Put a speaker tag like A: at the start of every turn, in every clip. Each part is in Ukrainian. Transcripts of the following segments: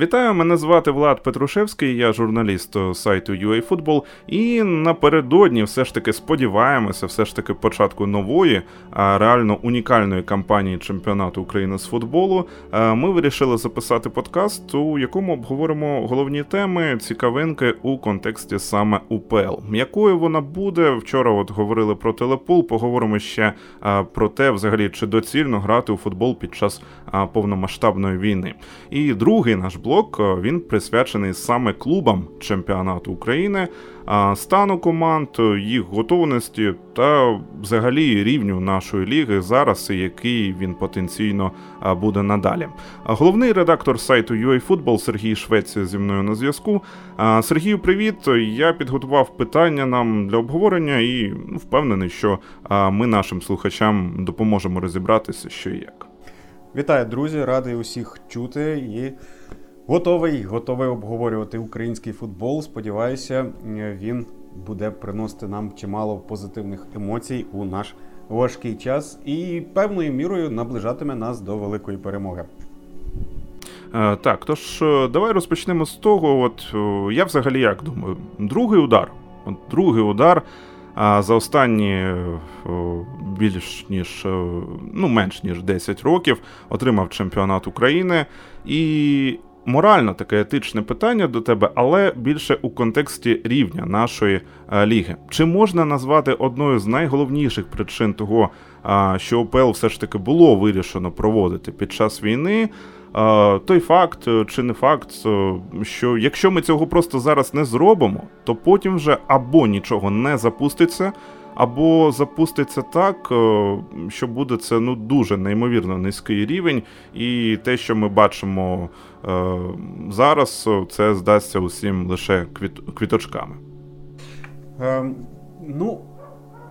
A: Вітаю, мене звати Влад Петрушевський, я журналіст сайту UAFootball, і напередодні все ж таки сподіваємося, все ж таки початку нової, а реально унікальної кампанії чемпіонату України з футболу. Ми вирішили записати подкаст, у якому обговоримо головні теми цікавинки у контексті саме УПЛ. Якою вона буде? Вчора от говорили про телепул, поговоримо ще про те, взагалі, чи доцільно грати у футбол під час повномасштабної війни. І другий наш блок е, він присвячений саме клубам чемпіонату України, стану команд, їх готовності та взагалі рівню нашої ліги зараз, який він потенційно буде надалі. Головний редактор сайту UAFootball Сергій Швець зі мною на зв'язку. Сергію, привіт! Я підготував питання нам для обговорення і ну, впевнений, що ми нашим слухачам допоможемо розібратися, що і як.
B: Вітаю, друзі! Радий усіх чути і Готовий, готовий обговорювати український футбол. Сподіваюся, він буде приносити нам чимало позитивних емоцій у наш важкий час і певною мірою наближатиме нас до великої перемоги.
A: Е, так, тож е, давай розпочнемо з того. От е, я взагалі як думаю, другий удар. От Другий удар. А за останні більш ніж ну менш ніж 10 років отримав чемпіонат України і морально таке етичне питання до тебе, але більше у контексті рівня нашої е, ліги. Чи можна назвати одною з найголовніших причин того, що ОПЛ все ж таки було вирішено проводити під час війни? Той факт чи не факт, що якщо ми цього просто зараз не зробимо, то потім вже або нічого не запуститься, або запуститься так, що буде це ну дуже неймовірно низький рівень, і те, що ми бачимо Е, зараз це здасться усім лише квіточками.
B: Е, ну,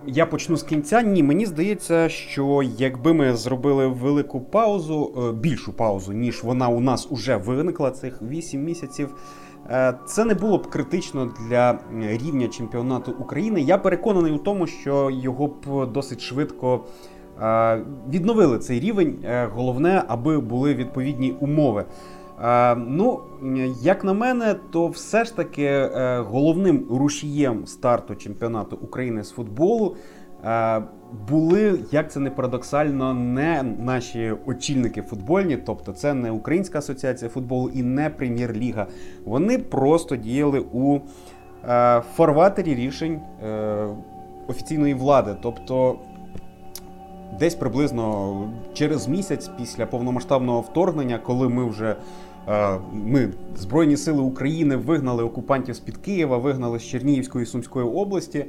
B: я почну з кінця. Ні, мені здається, що якби ми зробили велику паузу, е, більшу паузу, ніж вона у нас уже виникла, цих 8 місяців. Е, це не було б критично для рівня чемпіонату України. Я переконаний у тому, що його б досить швидко відновили цей рівень. Головне, аби були відповідні умови. Е, ну, як на мене, то все ж таки е, головним рушієм старту чемпіонату України з футболу е, були, як це не парадоксально, не наші очільники футбольні, тобто це не Українська асоціація футболу і не прем'єр-ліга. Вони просто діяли у фарватері рішень офіційної влади. Тобто десь приблизно через місяць після повномасштабного вторгнення, коли ми вже ми, Збройні Сили України, вигнали окупантів з-під Києва, вигнали з Чернігівської і Сумської області.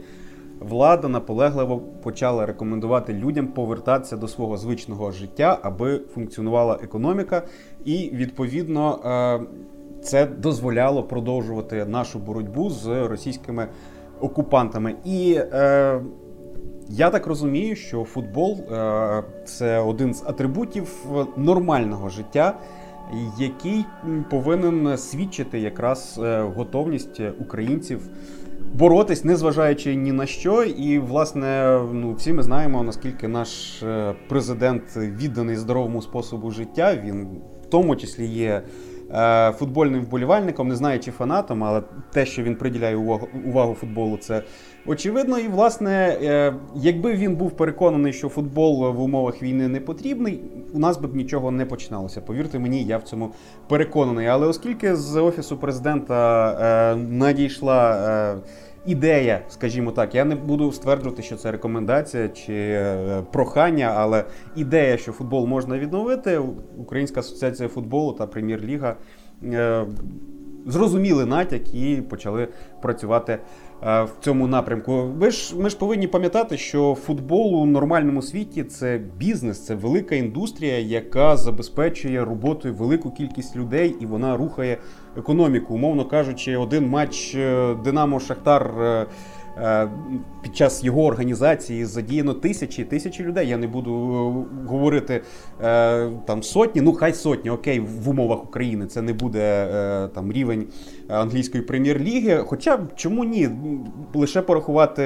B: Влада наполегливо почала рекомендувати людям повертатися до свого звичного життя, аби функціонувала економіка, і відповідно це дозволяло продовжувати нашу боротьбу з російськими окупантами. І е, я так розумію, що футбол е, це один з атрибутів нормального життя який повинен свідчити якраз е, готовність українців боротись, незважаючи ні на що. І, власне, ну всі ми знаємо, наскільки наш е, президент відданий здоровому способу життя. Він в тому числі є. Е, футбольним вболівальником, не знаю, чи фанатом, але те, що він приділяє увагу увагу футболу, це очевидно. І, власне, е, якби він був переконаний, що футбол в умовах війни не потрібний, у нас би б нічого не починалося. Повірте мені, я в цьому переконаний. Але оскільки з офісу президента е, надійшла ідея, скажімо так, я не буду стверджувати, що це рекомендація чи е, прохання, але ідея, що футбол можна відновити, Українська асоціація футболу та прем'єр-ліга е, зрозуміли натяк і почали працювати Е, в цьому напрямку. Ви ж ми ж повинні пам'ятати, що футбол у нормальному світі це бізнес, це велика індустрія, яка забезпечує роботою велику кількість людей і вона рухає економіку. Умовно кажучи, один матч е, Динамо Шахтар. Е, під час його організації задіяно тисячі тисячі людей. Я не буду говорити там сотні, ну хай сотні, окей, в умовах України це не буде там рівень англійської прем'єр-ліги. Хоча чому ні? Лише порахувати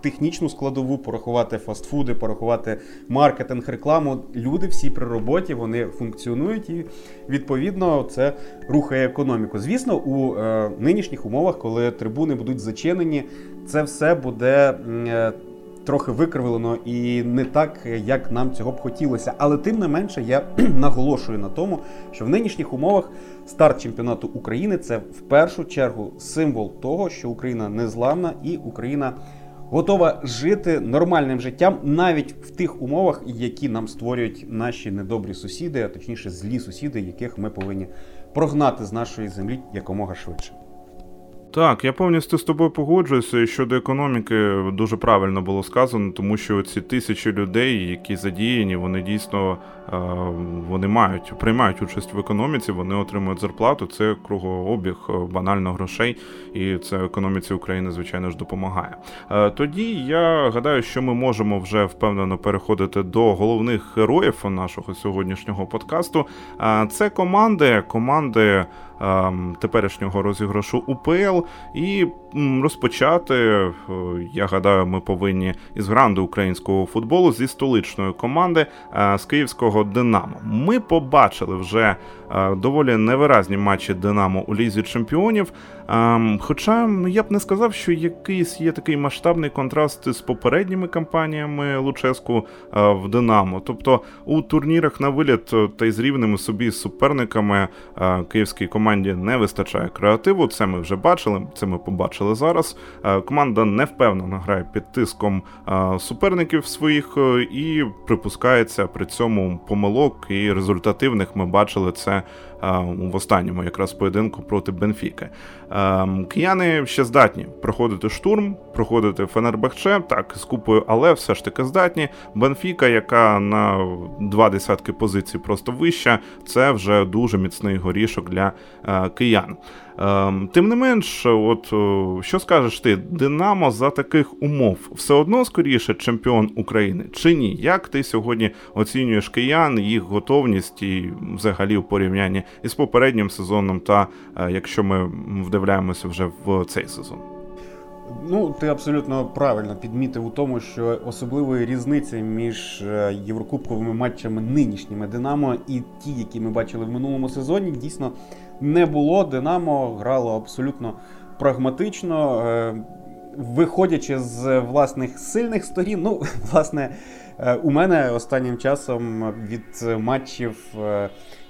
B: технічну складову, порахувати фастфуди, порахувати маркетинг, рекламу. Люди всі при роботі вони функціонують і відповідно це рухає економіку. Звісно, у е, нинішніх умовах, коли трибуни будуть зачинені, це все буде. Трохи викривлено і не так, як нам цього б хотілося. Але тим не менше, я наголошую на тому, що в нинішніх умовах старт чемпіонату України це в першу чергу символ того, що Україна незламна і Україна готова жити нормальним життям навіть в тих умовах, які нам створюють наші недобрі сусіди, а точніше злі сусіди, яких ми повинні прогнати з нашої землі якомога швидше.
A: Так, я повністю з тобою погоджуюся. І Щодо економіки дуже правильно було сказано, тому що ці тисячі людей, які задіяні, вони дійсно е, вони мають приймають участь в економіці, вони отримують зарплату. Це кругообіг е, банально грошей, і це економіці України, звичайно ж, допомагає. Е, тоді я гадаю, що ми можемо вже впевнено переходити до головних героїв нашого сьогоднішнього подкасту. Це команди, команди. Ем, теперішнього розіграшу УПЛ і розпочати, е, я гадаю, ми повинні із гранду українського футболу зі столичної команди е, з київського Динамо. Ми побачили вже е, доволі невиразні матчі Динамо у лізі чемпіонів. Ем, хоча я б не сказав, що якийсь є такий масштабний контраст з попередніми кампаніями Луческу в Динамо. Тобто у турнірах на виліт та й з рівними собі суперниками київській команді не вистачає креативу. Це ми вже бачили. Це ми побачили зараз. Е, команда невпевнено грає під тиском е, суперників своїх е, і припускається при цьому помилок і результативних. Ми бачили це в останньому якраз поєдинку проти Бенфіки. Кияни ще здатні проходити штурм, проходити Фенербахче, так з купою, але все ж таки здатні. Бенфіка, яка на два десятки позицій просто вища, це вже дуже міцний горішок для киян. Ем, тим не менш, от що скажеш ти, Динамо за таких умов все одно скоріше чемпіон України чи ні? Як ти сьогодні оцінюєш киян, їх готовність і взагалі в порівнянні із попереднім сезоном, та е, якщо ми вдивляємося вже в цей сезон?
B: Ну, ти абсолютно правильно підмітив у тому, що особливої різниці між е, єврокубковими матчами нинішніми Динамо і ті, які ми бачили в минулому сезоні, дійсно не було. Динамо грало абсолютно прагматично, е, виходячи з власних сильних сторін. Ну, власне, е, у мене останнім часом від матчів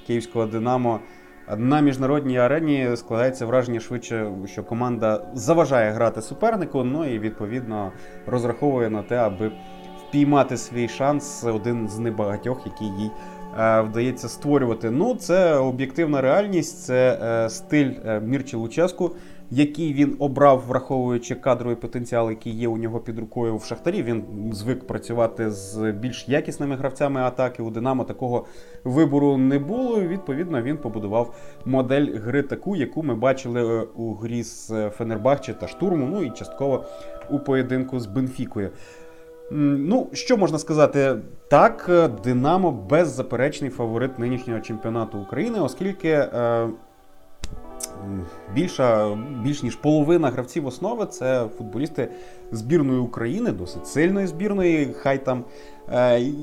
B: київського Динамо. На міжнародній арені складається враження швидше, що команда заважає грати супернику, ну і відповідно розраховує на те, аби впіймати свій шанс один з небагатьох, який їй е, вдається створювати. Ну, це об'єктивна реальність, це е, стиль е, Мірчі Луческу який він обрав, враховуючи кадровий потенціал, який є у нього під рукою в Шахтарі. Він звик працювати з більш якісними гравцями атаки. У Динамо такого вибору не було. Відповідно, він побудував модель гри таку, яку ми бачили е, у грі з Фенербахче та штурму. Ну і частково у поєдинку з Бенфікою. Ну, що можна сказати? Так, Динамо беззаперечний фаворит нинішнього чемпіонату України, оскільки е, більша, більш ніж половина гравців основи це футболісти збірної України, досить сильної збірної. Хай там Е,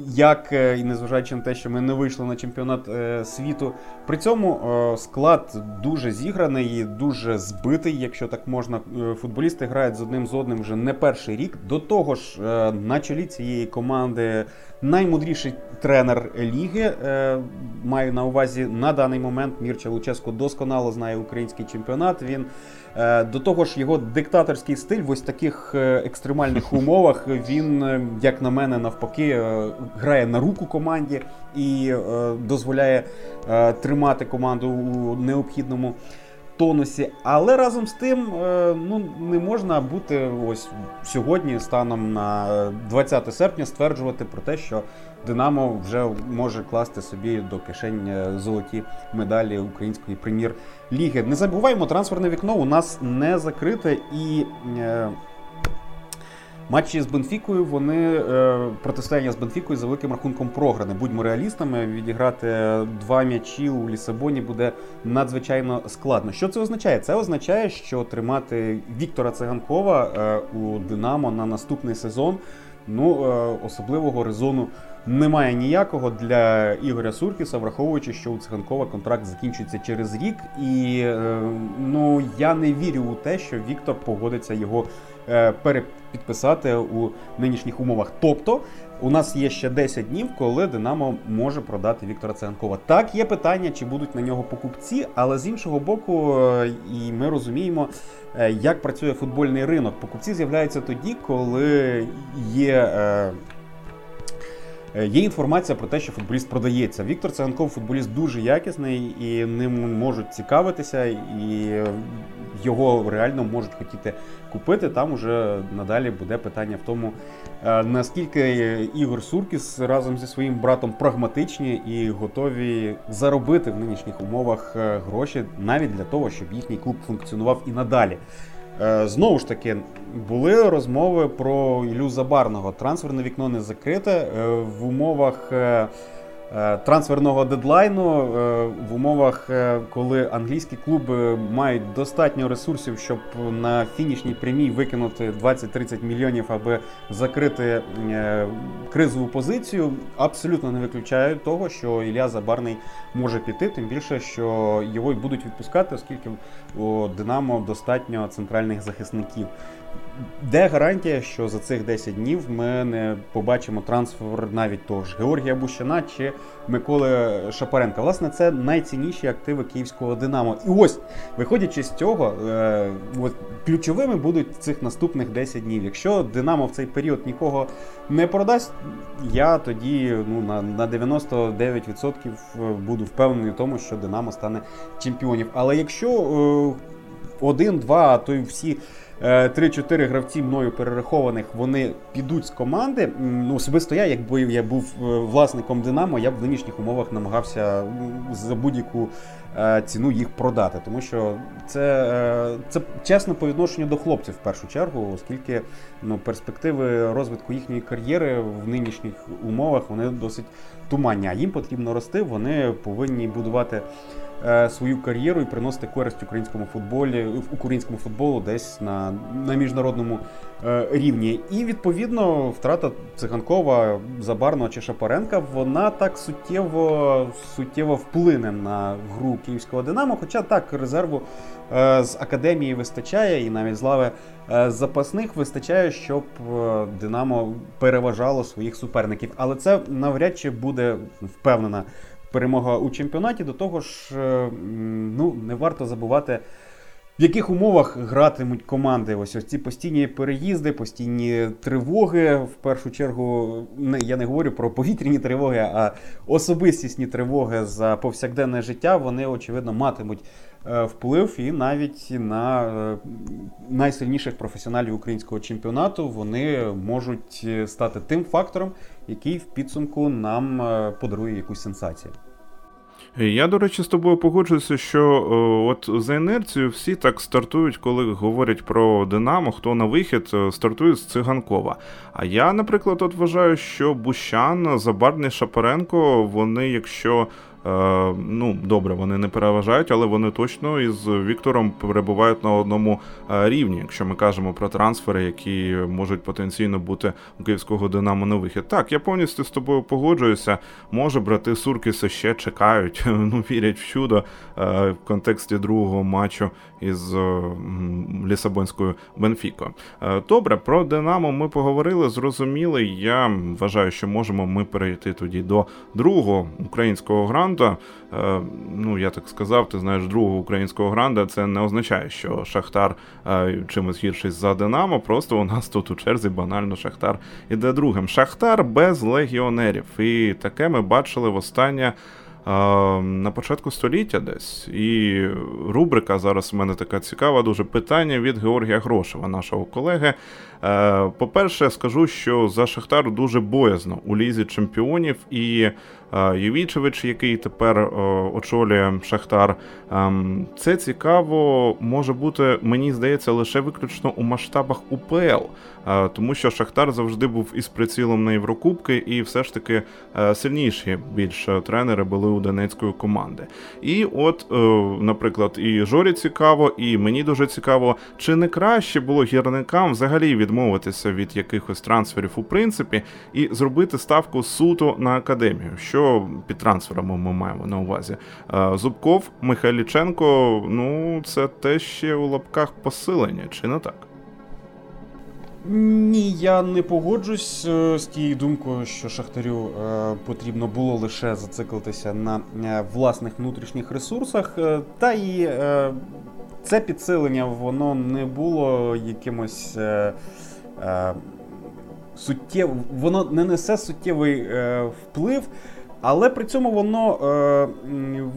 B: як е, і незважаючи на те, що ми не вийшли на чемпіонат е, світу. При цьому склад дуже зіграний, і дуже збитий, якщо так можна. Футболісти грають з одним з одним вже не перший рік. До того ж, на чолі цієї команди наймудріший тренер ліги. Маю на увазі на даний момент Мірча Луческо досконало знає український чемпіонат. Він Е, до того ж, його диктаторський стиль в ось таких е, екстремальних умовах він, е, як на мене, навпаки, грає на руку команді і дозволяє тримати команду у необхідному тонусі. Але разом з тим ну, не можна бути ось сьогодні, станом на 20 серпня, стверджувати про те, що Динамо вже може класти собі до кишень е, золоті медалі української прем'єр-ліги. Не забуваємо, трансферне вікно у нас не закрите і. Е, Матчі з Бенфікою вони е, протистояння з Бенфікою за великим рахунком програне. Будьмо реалістами, відіграти два м'ячі у Лісабоні буде надзвичайно складно. Що це означає? Це означає, що тримати Віктора Циганкова у Динамо на наступний сезон. Ну, е, особливого резону немає ніякого для Ігоря Суркіса, враховуючи, що у Циганкова контракт закінчується через рік, і е, ну я не вірю у те, що Віктор погодиться його е, перепідписати у нинішніх умовах. Тобто, у нас є ще 10 днів, коли Динамо може продати Віктора Циганкова. Так, є питання, чи будуть на нього покупці, але з іншого боку, і ми розуміємо. Як працює футбольний ринок? Покупці з'являються тоді, коли є Е, є інформація про те, що футболіст продається. Віктор Циганков футболіст дуже якісний і ним можуть цікавитися, і його реально можуть хотіти купити. Там уже надалі буде питання в тому, е, наскільки Ігор Суркіс разом зі своїм братом прагматичні і готові заробити в нинішніх умовах е, гроші навіть для того, щоб їхній клуб функціонував і надалі. Е, знову ж таки, були розмови про Ілю Забарного. Трансферне вікно не закрите е, в умовах. Е, трансферного дедлайну е, в умовах, е, коли англійські клуби мають достатньо ресурсів, щоб на фінішній прямій викинути 20-30 мільйонів, аби закрити кризову позицію, абсолютно не виключаю того, що Ілля Забарний може піти, тим більше, що його й будуть відпускати, оскільки у Динамо достатньо центральних захисників. Де гарантія, що за цих 10 днів ми не побачимо трансфер навіть того ж Георгія Бущана чи Миколи Шапаренка? Власне, це найцінніші активи київського Динамо. І ось, виходячи з цього, е, от, ключовими будуть цих наступних 10 днів. Якщо Динамо в цей період нікого не продасть, я тоді ну, на на 99% буду впевнений в тому, що Динамо стане чемпіонів. Але якщо е, один, два, а то й всі. 3-4 гравці мною перерахованих, вони підуть з команди. Ну, Особисто я, якби я був е, власником Динамо, я б в нинішніх умовах намагався за будь-яку е, ціну їх продати. Тому що це е, це чесно по відношенню до хлопців в першу чергу, оскільки ну, перспективи розвитку їхньої кар'єри в нинішніх умовах вони досить туманні. А їм потрібно рости, вони повинні будувати. Е, свою кар'єру і приносити користь українському футболі українському футболу десь на на міжнародному е, рівні. І відповідно втрата циганкова, Забарного чи Шапаренка вона так суттєво суттєво вплине на гру київського Динамо. Хоча так резерву е, з академії вистачає, і навіть з лави запасних вистачає, щоб Динамо переважало своїх суперників. Але це навряд чи буде впевнена перемога у чемпіонаті. До того ж, е, ну не варто забувати. В яких умовах гратимуть команди? Ось ось ці постійні переїзди, постійні тривоги. В першу чергу, не, я не говорю про повітряні тривоги, а особистісні тривоги за повсякденне життя. Вони, очевидно, матимуть е, вплив і навіть на е, найсильніших професіоналів українського чемпіонату вони можуть стати тим фактором, який в підсумку нам е, подарує якусь сенсацію.
A: Я, до речі, з тобою погоджуюся, що о, от за інерцією всі так стартують, коли говорять про Динамо, хто на вихід е, стартує з циганкова. А я, наприклад, от вважаю, що Бущан, Забарний Шапаренко, вони, якщо Е, ну, добре, вони не переважають, але вони точно із Віктором перебувають на одному е, рівні, якщо ми кажемо про трансфери, які можуть потенційно бути у київського Динамо на вихід. Так, я повністю з тобою погоджуюся. Може, брати Суркіси ще чекають, ну вірять в чудо е, в контексті другого матчу із Лісабонською Бенфікою. Добре, про Динамо ми поговорили, зрозуміли. Я вважаю, що можемо ми перейти тоді до другого українського гранту гранда. Е, ну я так сказав, ти знаєш, другого українського гранда, це не означає, що Шахтар е, чимось гірший за Динамо. Просто у нас тут у черзі банально Шахтар іде другим. Шахтар без легіонерів. І таке ми бачили востаннє. На початку століття десь. І рубрика зараз у мене така цікава, дуже питання від Георгія Грошева, нашого колеги. Е, по-перше, скажу, що за Шахтар дуже боязно у лізі чемпіонів, і Ювічевич, який тепер очолює Шахтар. Ем, це цікаво може бути, мені здається, лише виключно у масштабах УПЛ, тому що Шахтар завжди був із прицілом на Єврокубки, і все ж таки сильніші більш тренери були у Донецької команди. І от, наприклад, і Жорі цікаво, і мені дуже цікаво, чи не краще було гірникам взагалі відмовитися від якихось трансферів у принципі, і зробити ставку суто на академію. Що під трансферами ми маємо на увазі? Зубков, Михайліченко, ну це те ще у лапках посилення, чи не так?
B: Ні, я не погоджусь е, з тією думкою, що Шахтарю е, потрібно було лише зациклитися на е, власних внутрішніх ресурсах. Та і це підсилення воно не було якимось суттєв... воно не несе суттєвий вплив. Але при цьому воно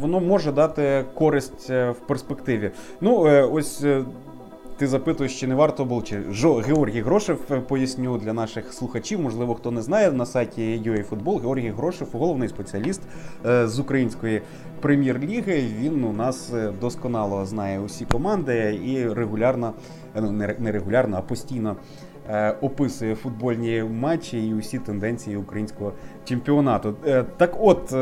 B: воно може дати користь в перспективі. Ну, ось ти запитуєш, чи не варто було, чи Жо Георгій Грошев е, поясню для наших слухачів. Можливо, хто не знає на сайті UAFootball, Георгій Грошев, головний спеціаліст е, з української прем'єр-ліги. Він у нас е, досконало знає усі команди і регулярно, ну не регулярно, а постійно. Описує футбольні матчі і усі тенденції українського чемпіонату. Так от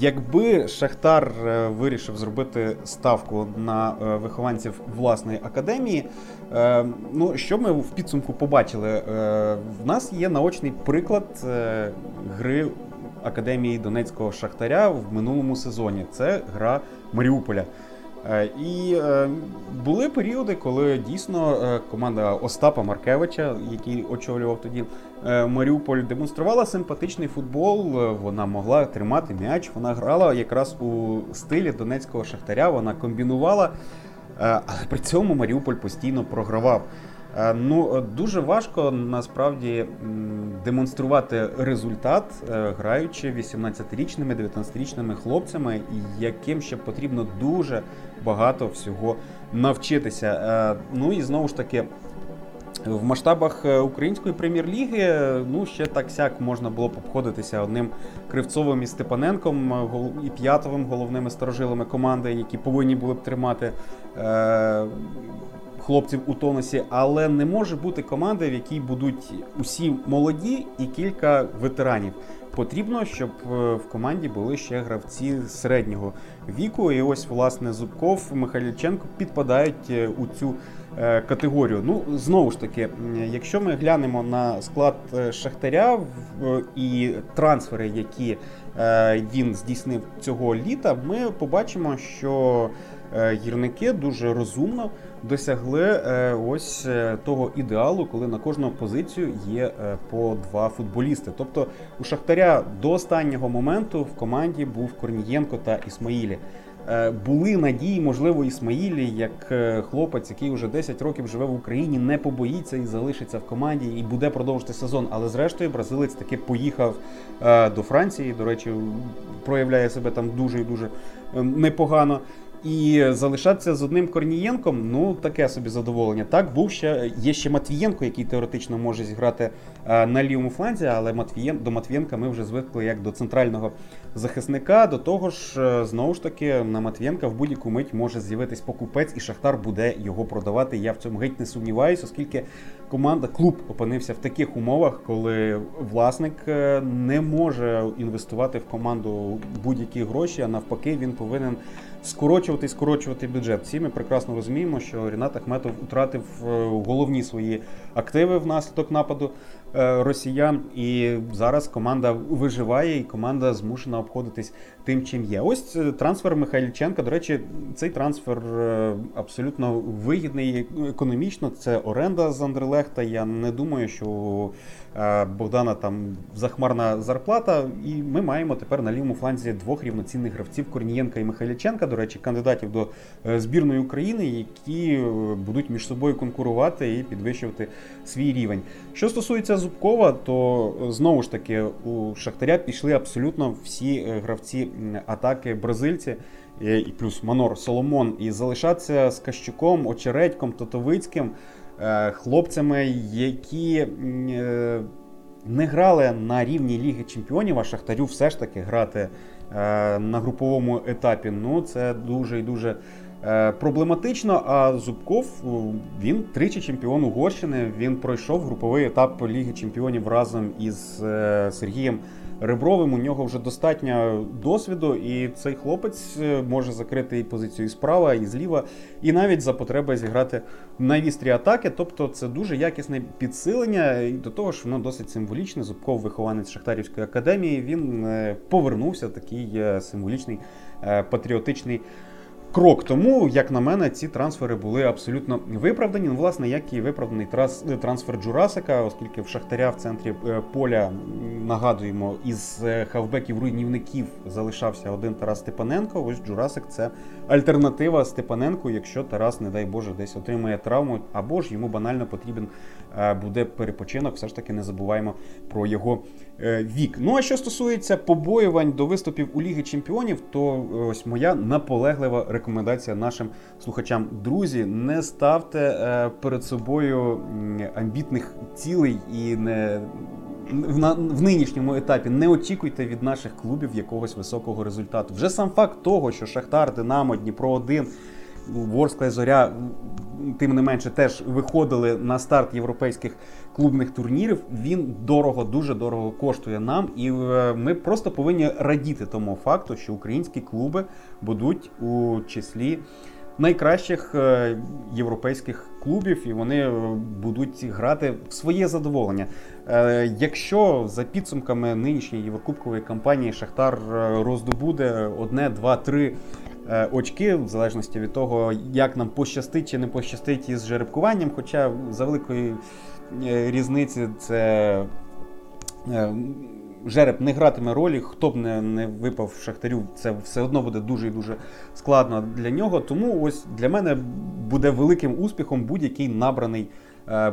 B: Якби Шахтар е, вирішив зробити ставку на е, вихованців власної академії, е, ну що ми в підсумку побачили? В нас є наочний приклад гри академії Донецького Шахтаря в минулому сезоні. Це гра Маріуполя. Е, і е, були періоди, коли дійсно е, команда Остапа Маркевича, який очолював тоді Маріуполь, демонструвала симпатичний футбол. Вона могла тримати м'яч. Вона грала якраз у стилі донецького шахтаря. Вона комбінувала, але при цьому Маріуполь постійно програвав. Е, ну, дуже важко насправді демонструвати результат, е, граючи 18-річними, 19-річними хлопцями, яким ще потрібно дуже багато всього навчитися. Е, ну і знову ж таки. В масштабах української прем'єр-ліги ну ще так сяк можна було б обходитися одним Кривцовим і Степаненком і п'ятовим головними сторожилами команди, які повинні були б тримати хлопців у тонусі, але не може бути команди, в якій будуть усі молоді і кілька ветеранів. Потрібно, щоб е, в команді були ще гравці середнього віку. І ось, власне, Зубков, Михайліченко підпадають е, у цю е, категорію. Ну, знову ж таки, якщо ми глянемо на склад Шахтаря і трансфери, які він здійснив цього літа, ми побачимо, що гірники дуже розумно досягли е, ось е, того ідеалу, коли на кожну позицію є е, по два футболісти. Тобто у Шахтаря до останнього моменту в команді був Корнієнко та Ісмаїлі. Були надії, можливо, Ісмаїлі, як хлопець, який вже 10 років живе в Україні, не побоїться і залишиться в команді і буде продовжити сезон. Але зрештою бразилець таки поїхав до Франції. До речі, проявляє себе там дуже і дуже непогано. І залишатися з одним Корнієнком, ну таке собі задоволення. Так, був ще є ще Матвієнко, який теоретично може зіграти е, на лівому фланзі, але Матвієн, до Матвієнка ми вже звикли як до центрального захисника. До того ж, е, знову ж таки, на Матвієнка в будь-яку мить може з'явитись покупець, і Шахтар буде його продавати. Я в цьому геть не сумніваюся, оскільки команда, клуб опинився в таких умовах, коли власник е, не може інвестувати в команду будь-які гроші, а навпаки, він повинен скорочувати і скорочувати бюджет. Всі ми прекрасно розуміємо, що Рінат Ахметов втратив е, головні свої активи внаслідок нападу е, росіян, і зараз команда виживає, і команда змушена обходитись тим, чим є. Ось е, трансфер Михайліченка. До речі, цей трансфер абсолютно вигідний економічно. Це оренда з Андерлехта. Я не думаю, що Богдана там захмарна зарплата, і ми маємо тепер на лівому фланзі двох рівноцінних гравців Корнієнка і Михайліченка. До речі, кандидатів до е, збірної України, які е, будуть між собою конкурувати і підвищувати свій рівень. Що стосується Зубкова, то е, знову ж таки у Шахтаря пішли абсолютно всі гравці атаки бразильці. І плюс Манор Соломон, і залишатися з Кащуком, Очередьком, Тотовицьким. Е, хлопцями, які е, не грали на рівні Ліги Чемпіонів, а Шахтарю все ж таки грати на груповому етапі. Ну це дуже і дуже. Проблематично, а Зубков він тричі чемпіон Угорщини. Він пройшов груповий етап Ліги Чемпіонів разом із Сергієм Ребровим у нього вже достатньо досвіду, і цей хлопець е, може закрити і позицію і справа, і зліва, і навіть за потреби зіграти найвістрі атаки. Тобто це дуже якісне підсилення. І до того ж, воно досить символічне. Зубков, вихованець Шахтарівської академії, він е, повернувся такий е, символічний патріотичний крок. Тому, як на мене, ці трансфери були абсолютно виправдані. Ну, власне, як і виправданий трансфер Джурасика, оскільки в Шахтаря в центрі е, поля нагадуємо, із е, хавбеків руйнівників залишався один Тарас Степаненко. Ось Джурасик це альтернатива Степаненку, якщо Тарас, не дай Боже, десь отримає травму, або ж йому банально потрібен е, буде перепочинок. Все ж таки не забуваємо про його вік. Ну а що стосується побоювань до виступів у Ліги Чемпіонів, то ось моя наполеглива рекомендація нашим слухачам. Друзі, не ставте е, перед собою амбітних цілей і не. В, на, в нинішньому етапі не очікуйте від наших клубів якогось високого результату. Вже сам факт того, що Шахтар, Динамо, Дніпро 1 Ворскла Зоря, тим не менше, теж виходили на старт європейських клубних турнірів. Він дорого, дуже дорого коштує нам, і е, ми просто повинні радіти тому факту, що українські клуби будуть у числі. Найкращих е, європейських клубів, і вони е, будуть грати в своє задоволення. Якщо за підсумками нинішньої єврокубкової кампанії Шахтар роздобуде одне, два, три Е, очки, в залежності від того, як нам пощастить чи не пощастить із жеребкуванням. Хоча за великої е, різниці це е, жереб не гратиме ролі, хто б не не випав шахтарю, це все одно буде дуже і дуже складно для нього. Тому ось для мене буде великим успіхом будь-який набраний.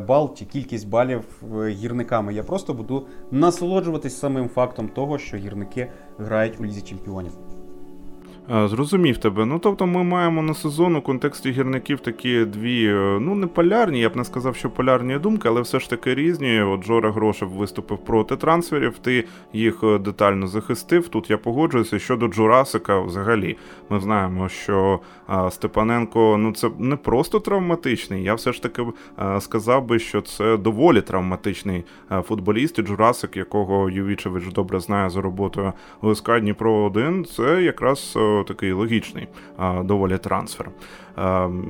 B: Бал чи кількість балів гірниками. Я просто буду насолоджуватись самим фактом того, що гірники грають у лізі чемпіонів.
A: Зрозумів тебе. Ну тобто ми маємо на сезон у контексті гірників такі дві, е, ну не полярні, я б не сказав, що полярні думки, але все ж таки різні. От Жора Грошев виступив проти трансферів, ти їх е, детально захистив. Тут я погоджуюся. Щодо Джурасика, взагалі, ми знаємо, що Степаненко ну це не просто травматичний. Я все ж таки а, сказав би, що це доволі травматичний а, футболіст. І Джурасик, якого Ювічевич добре знає за роботою ОСК Дніпро 1 це якраз. Е, такий логічний доволі трансфер.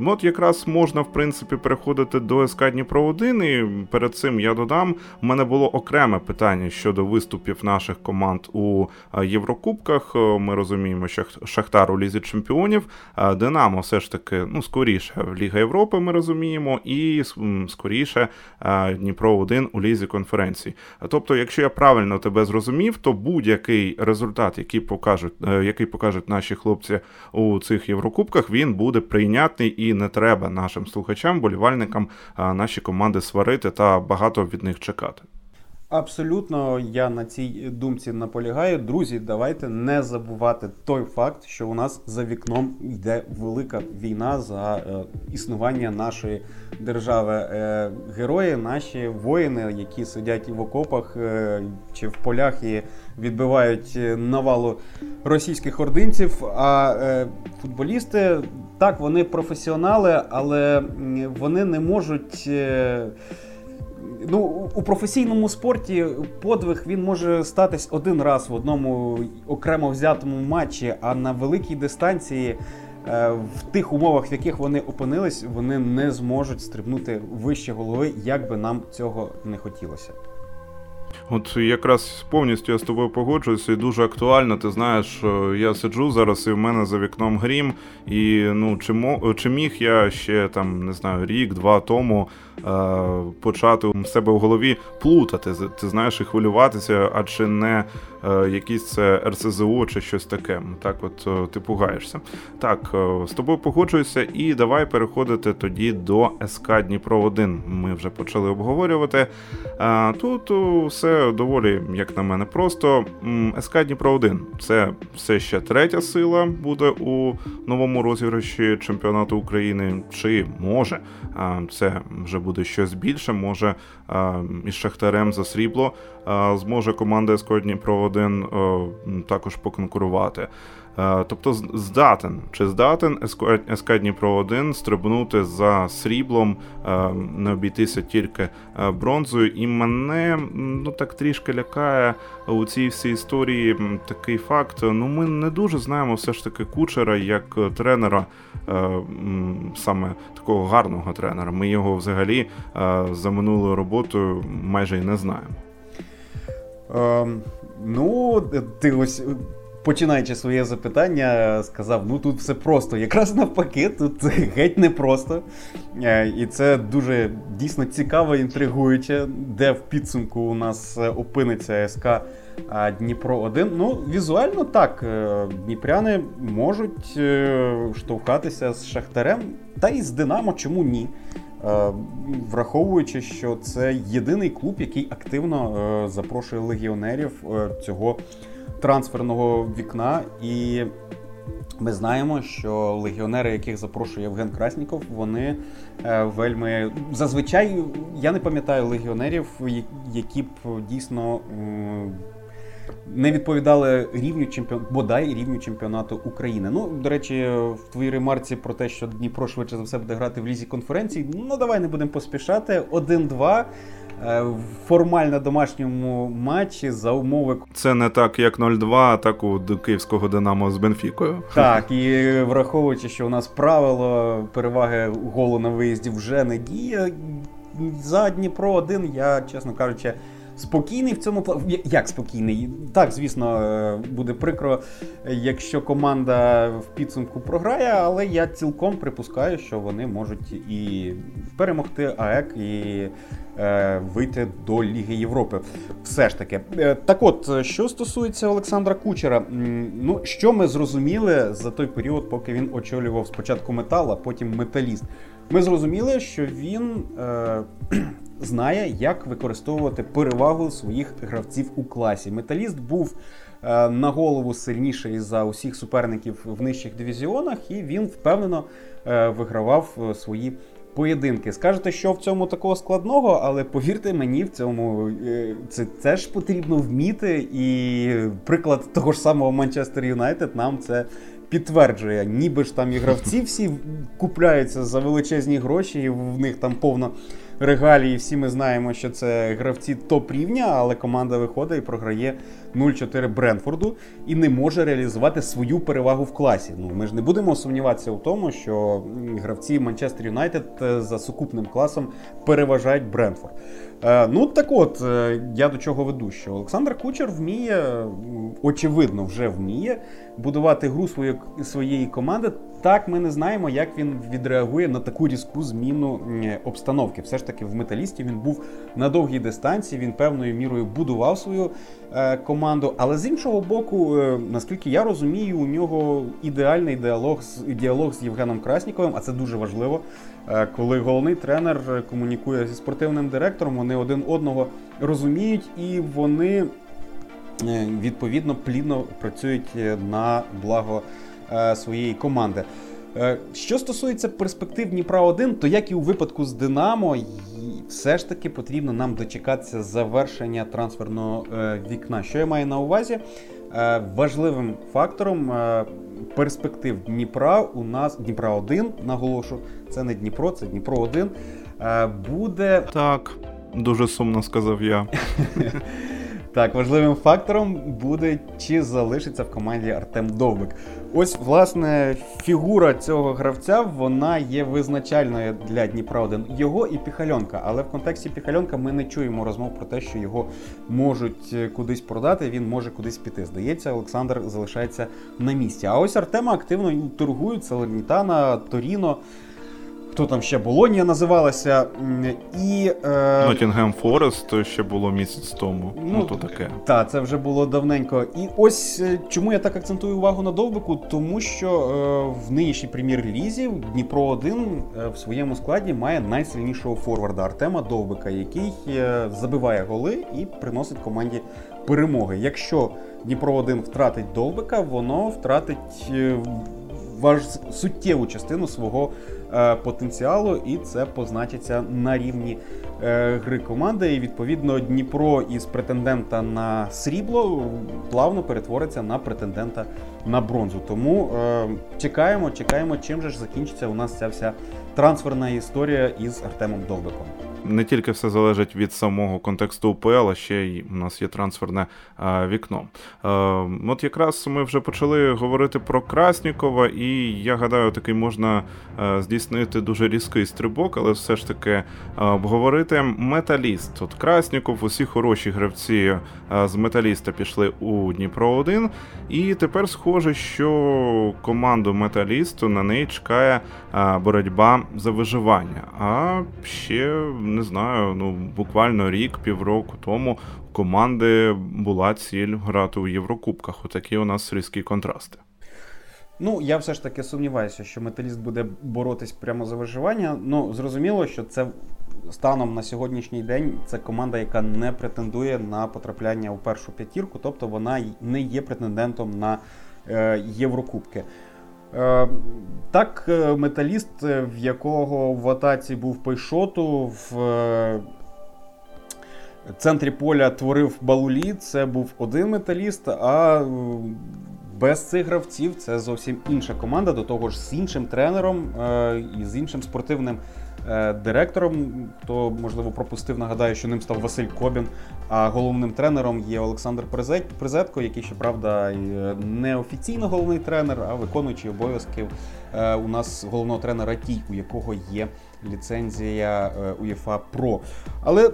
A: От якраз можна, в принципі, переходити до СК Дніпро 1, і перед цим я додам, у мене було окреме питання щодо виступів наших команд у Єврокубках. Ми розуміємо, що Шахтар у Лізі Чемпіонів, Динамо все ж таки, ну, скоріше, Ліга Європи ми розуміємо, і скоріше Дніпро 1 у Лізі конференції. Тобто, якщо я правильно тебе зрозумів, то будь-який результат, який покажуть, е, який покажуть наші хлопці у цих Єврокубках, він буде прийнятий прийнятний і не треба нашим слухачам, болівальникам наші команди сварити та багато від них чекати.
B: Абсолютно, я на цій думці наполягаю. Друзі, давайте не забувати той факт, що у нас за вікном йде велика війна за е, існування нашої держави. Е, герої, наші воїни, які сидять в окопах е, чи в полях і відбивають навалу російських ординців. А е, футболісти так, вони професіонали, але вони не можуть. Е, Ну, у професійному спорті подвиг він може статись один раз в одному окремо взятому матчі, а на великій дистанції, е, в тих умовах, в яких вони опинились, вони не зможуть стрибнути вище голови, як би нам цього не хотілося.
A: От якраз повністю я з тобою погоджуюся і дуже актуально. Ти знаєш, я сиджу зараз, і в мене за вікном грім. І ну чи мо чи міг я ще там не знаю рік-два тому е, почати в себе в голові плутати, ти знаєш, і хвилюватися, а чи не е, якісь це РСЗО чи щось таке. Так, от е, ти пугаєшся. Так, е, з тобою погоджуюся, і давай переходити тоді до СК Дніпро 1 Ми вже почали обговорювати. Тут все доволі, як на мене, просто. СК Дніпро 1 це все ще третя сила буде у новому розіграші чемпіонату України. Чи може це вже буде щось більше? Може із Шахтарем за срібло зможе команда СК Дніпро 1 також поконкурувати. Е, тобто здатен чи здатен СК Дніпро 1 стрибнути за сріблом, е, не обійтися тільки е, бронзою. І мене ну так трішки лякає у цій всій історії такий факт. Ну, ми не дуже знаємо все ж таки кучера як тренера, саме такого гарного тренера. Ми його взагалі за минулою роботою майже й не знаємо.
B: Um, ну, ти ось починаючи своє запитання, сказав: ну тут все просто. Якраз навпаки, тут геть непросто. Е, і це дуже дійсно цікаво, інтригуюче, де в підсумку у нас опиниться СК Дніпро 1. Ну, візуально так, е, дніпряни можуть е, штовхатися з Шахтарем, та і з Динамо, чому ні? Враховуючи, що це єдиний клуб, який активно запрошує легіонерів цього трансферного вікна, і ми знаємо, що легіонери, яких запрошує Євген Красніков, вони е, вельми зазвичай я не пам'ятаю легіонерів, які б дійсно. Не відповідали рівню чемпіон... бодай рівню чемпіонату України. Ну, до речі, в твоїй ремарці про те, що Дніпро швидше за все буде грати в лізі конференцій. Ну давай не будемо поспішати. 1-2. Е, формально домашньому матчі за умови.
A: Це не так, як 0-2, атаку так у київського Динамо з Бенфікою.
B: Так, і враховуючи, що у нас правило переваги голу на виїзді вже не діє. За Дніпро 1 я, чесно кажучи, Спокійний в цьому плані. Як спокійний? Так, звісно, е, буде прикро, якщо команда в підсумку програє, але я цілком припускаю, що вони можуть і перемогти АЕК, і е, вийти до Ліги Європи. Все ж таки. Е, так от, що стосується Олександра Кучера, ну що ми зрозуміли за той період, поки він очолював спочатку метал, а потім металіст. Ми зрозуміли, що він. Е, знає, як використовувати перевагу своїх гравців у класі. Металіст був е, на голову сильніший за усіх суперників в нижчих дивізіонах, і він впевнено е, вигравав е, свої. Поєдинки. Скажете, що в цьому такого складного, але повірте мені, в цьому е, це теж потрібно вміти. І приклад того ж самого Манчестер Юнайтед нам це підтверджує. Ніби ж там і гравці всі купляються за величезні гроші, і в них там повно регалії. Всі ми знаємо, що це гравці топ-рівня, але команда виходить і програє 0-4 Бренфорду і не може реалізувати свою перевагу в класі. Ну ми ж не будемо сумніватися у тому, що гравці Манчестер Юнайтед е, за сукупним класом переважають Бренфорд. Е, ну так от е, я до чого веду, що Олександр Кучер вміє, очевидно, вже вміє будувати гру своєї своєї команди. Так, ми не знаємо, як він відреагує на таку різку зміну обстановки. Все ж таки, в металісті він був на довгій дистанції. Він певною мірою будував свою е, команду. Але з іншого боку, е, наскільки я розумію, у нього ідеальний діалог діалог з Євгеном Красніковим, а це дуже важливо. Е, коли головний тренер комунікує зі спортивним директором, вони один одного розуміють і вони відповідно плідно працюють на благо своєї команди. Що стосується перспектив Дніпра 1, то як і у випадку з Динамо, все ж таки потрібно нам дочекатися завершення трансферного вікна. Що я маю на увазі? Важливим фактором перспектив Дніпра у нас Дніпра 1 наголошу. Це не Дніпро, це Дніпро 1 е, Буде
A: так. Дуже сумно сказав я.
B: Так, важливим фактором буде, чи залишиться в команді Артем Довбик. Ось, власне, фігура цього гравця вона є визначальною для Дніпра 1 Його і Піхальонка. Але в контексті Піхальонка ми не чуємо розмов про те, що його можуть е, кудись продати, він може кудись піти. Здається, Олександр залишається на місці. А ось Артема активно торгують Салернітана, Торіно. Хто там ще Болонія називалася. І,
A: е... Forest ще було місяць тому. Ну, ну то таке.
B: Так, це вже було давненько. І ось е, чому я так акцентую увагу на довбику, тому що е, в нинішній прем'єр-лізі Дніпро 1 е, в своєму складі має найсильнішого форварда Артема Довбика, який е, забиває голи і приносить команді перемоги. Якщо Дніпро 1 втратить Довбика, воно втратить важ... суттєву частину свого потенціалу, і це позначиться на рівні е, гри команди. І відповідно Дніпро із претендента на срібло плавно перетвориться на претендента на бронзу. Тому е, чекаємо, чекаємо, чим же ж закінчиться у нас ця вся трансферна історія із Артемом Довбиком
A: не тільки все залежить від самого контексту УПЛ, а ще й у нас є трансферне а, вікно. А, от якраз ми вже почали говорити про Краснікова, і я гадаю, такий можна а, здійснити дуже різкий стрибок, але все ж таки обговорити металіст. От Красніков, усі хороші гравці з металіста пішли у Дніпро 1 і тепер схоже, що команду металісту на неї чекає боротьба за виживання. А ще не знаю, ну буквально рік, півроку тому команди була ціль грати у Єврокубках. Отакі у нас різкі контрасти.
B: Ну, я все ж таки сумніваюся, що металіст буде боротись прямо за виживання. Ну, зрозуміло, що це станом на сьогоднішній день це команда, яка не претендує на потрапляння у першу п'ятірку, тобто вона не є претендентом на е, Єврокубки. Е, так, е, металіст, е, в якого в атаці був Пейшоту, в центрі поля творив Балулі, це був один металіст, а без цих гравців це зовсім інша команда, до того ж з іншим тренером і з іншим спортивним директором. Хто можливо пропустив, нагадаю, що ним став Василь Кобін. А головним тренером є Олександр Призетко, який, щоправда, е, не офіційно головний тренер, а виконуючий обов'язків е, у нас головного тренера Тій, у якого є ліцензія УЄФА Про. Але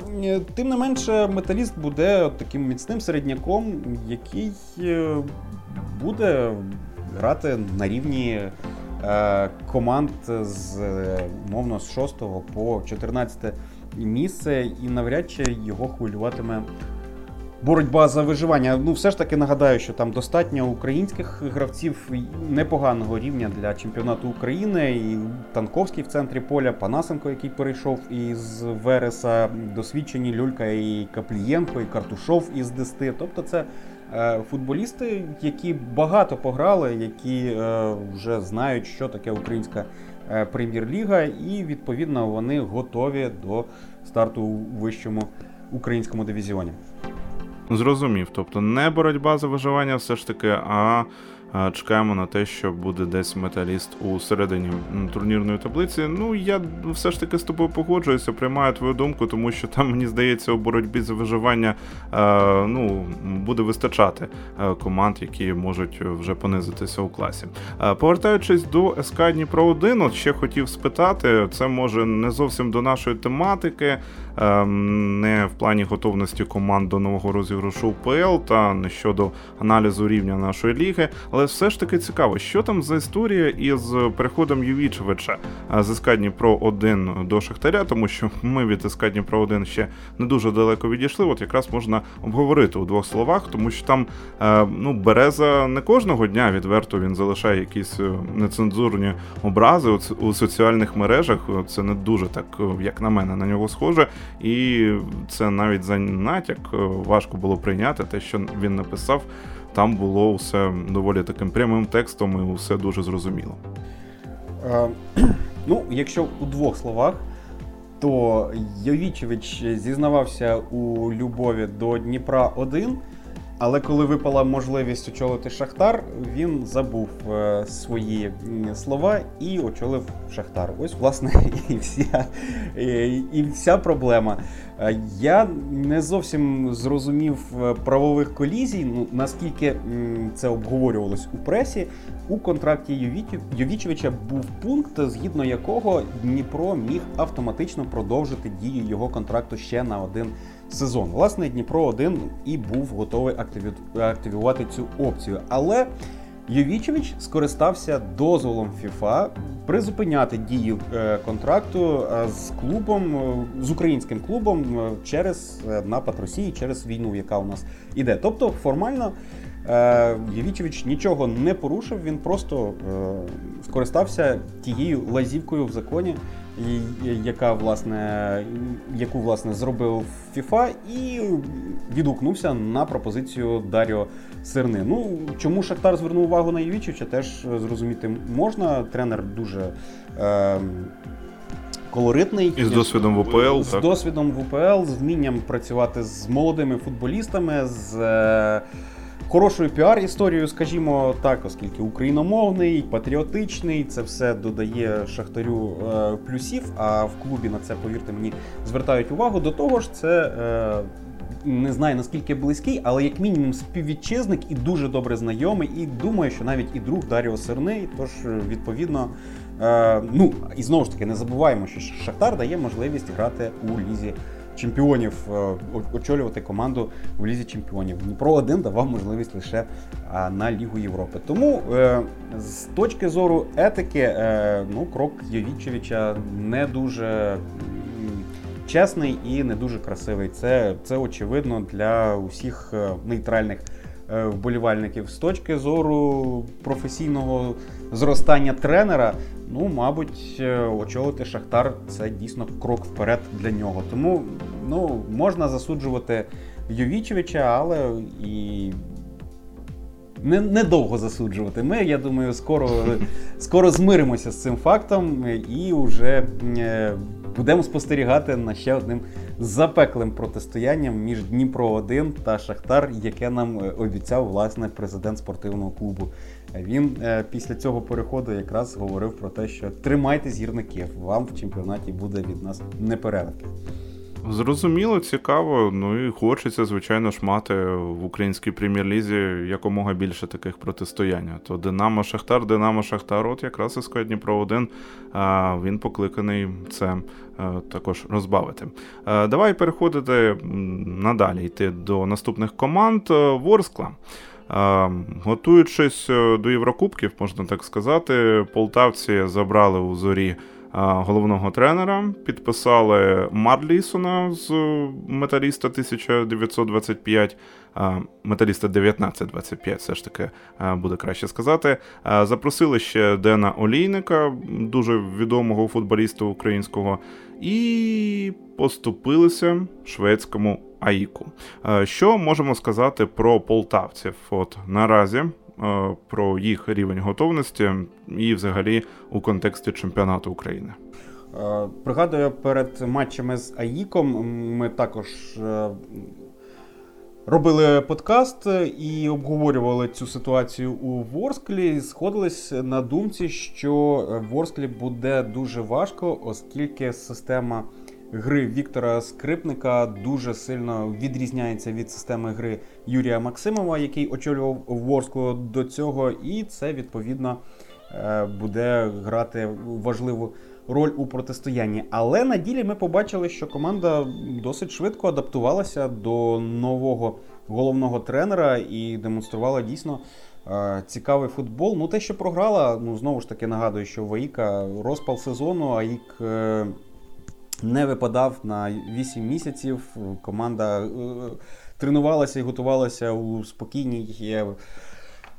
B: тим не менше, металіст буде таким міцним середняком, який буде грати на рівні. Е, команд з мовно з 6 по 14 місце, і навряд чи його хвилюватиме. Боротьба за виживання. Ну, все ж таки нагадаю, що там достатньо українських гравців непоганого рівня для чемпіонату України. І Танковський в центрі поля, Панасенко, який перейшов із Вереса, досвідчені Люлька і Каплієнко, і Картушов із Дести. Тобто, це футболісти, які багато пограли, які е, вже знають, що таке українська е, прем'єр-ліга, і відповідно вони готові до старту у вищому українському дивізіоні.
A: Зрозумів, тобто не боротьба за виживання, все ж таки, а чекаємо на те, що буде десь металіст у середині турнірної таблиці. Ну я все ж таки з тобою погоджуюся, приймаю твою думку, тому що там мені здається у боротьбі за виживання ну буде вистачати команд, які можуть вже понизитися у класі. Повертаючись до СК Дніпро 1, от ще хотів спитати, це може не зовсім до нашої тематики. Ем, не в плані готовності команд до нового розіграшу ПЛ та не щодо аналізу рівня нашої ліги. Але все ж таки цікаво, що там за історія із переходом Ювічевича з СК Дніпро 1 до Шахтаря, тому що ми від СК Дніпро 1 ще не дуже далеко відійшли. От якраз можна обговорити у двох словах, тому що там е, ну Береза не кожного дня відверто він залишає якісь е, нецензурні образи у соціальних мережах. Це не дуже так, як на мене, на нього схоже. І це навіть за натяк е, важко було прийняти те, що він написав. Там було все доволі таким прямим текстом, і все дуже зрозуміло.
B: Е, ну, якщо у двох словах, то Йовічевич зізнавався у любові до Дніпра 1 але коли випала можливість очолити Шахтар, він забув е, свої слова і очолив Шахтар. Ось, власне, і вся і, і вся проблема. Е, я не зовсім зрозумів е, правових колізій, ну наскільки це обговорювалось у пресі. У контракті Йовічевича був пункт, згідно якого Дніпро міг автоматично продовжити дію його контракту ще на один сезон. Власне, Дніпро 1 і був готовий активувати цю опцію. Але Йовічевич скористався дозволом FIFA призупиняти дію контракту з клубом, з українським клубом через напад Росії, через війну, яка у нас іде. Тобто формально. Євічевич нічого не порушив, він просто скористався тією лазівкою в законі, яка власне яку власне зробив FIFA, і відгукнувся на пропозицію Даріо Серни. Ну чому Шахтар звернув увагу на Євічича, теж зрозуміти можна. Тренер дуже. Е, Колоритний
A: і з досвідом в УПЛ
B: з так? досвідом в УПЛ, з вмінням працювати з молодими футболістами, з е, хорошою піар-історією, скажімо так, оскільки україномовний, патріотичний, це все додає шахтарю е, плюсів. А в клубі на це, повірте мені, звертають увагу. До того ж, це. Е, не знаю наскільки близький, але як мінімум співвітчизник і дуже добре знайомий. І думаю, що навіть і друг Даріо Серний. Тож, відповідно, е, ну і знову ж таки не забуваємо, що Шахтар дає можливість грати у лізі чемпіонів, е, очолювати команду в лізі чемпіонів. Дніпро 1 давав можливість лише на Лігу Європи. Тому е, з точки зору етики, е, ну крок Йовічевича не дуже. Чесний і не дуже красивий. Це це очевидно для усіх нейтральних вболівальників. З точки зору професійного зростання тренера, Ну, мабуть, очолити Шахтар це дійсно крок вперед для нього. Тому ну, можна засуджувати Йовічевича, але і не, недовго засуджувати. Ми, я думаю, скоро скоро змиримося з цим фактом і вже е, будемо спостерігати на ще одним запеклим протистоянням між Дніпро 1 та Шахтар, яке нам е, обіцяв власне президент спортивного клубу. Він е, після цього переходу якраз говорив про те, що тримайтесь гірників, вам в чемпіонаті буде від нас непереливки.
A: Зрозуміло, цікаво. Ну і хочеться, звичайно ж, мати в українській прем'єр-лізі якомога більше таких протистоянь. То Динамо Шахтар, Динамо Шахтар, от якраз із Дніпро 1 він покликаний це також розбавити. Давай переходити надалі йти до наступних команд Ворскла. Готуючись е, до Єврокубків, можна так сказати, полтавці забрали у зорі головного тренера, підписали Марлісона з металіста 1925, металіста 1925, все ж таки буде краще сказати. Запросили ще Дена Олійника, дуже відомого футболіста українського, і поступилися шведському Аїку. Що можемо сказати про полтавців? От наразі Е, про їх рівень готовності і, взагалі, у контексті чемпіонату України.
B: Е, пригадую, перед матчами з Аїком ми також е, робили подкаст і обговорювали цю ситуацію у Ворсклі. Сходились на думці, що Ворсклі буде дуже важко, оскільки система гри Віктора Скрипника дуже сильно відрізняється від системи гри Юрія Максимова, який очолював Ворску до цього, і це відповідно е, буде грати важливу роль у протистоянні. Але на ділі ми побачили, що команда досить швидко адаптувалася до нового головного тренера і демонструвала дійсно. Е, цікавий футбол. Ну, те, що програла, ну знову ж таки нагадую, що в АІКа розпал сезону, АІК е, не випадав на 8 місяців. Команда е, тренувалася і готувалася у спокійній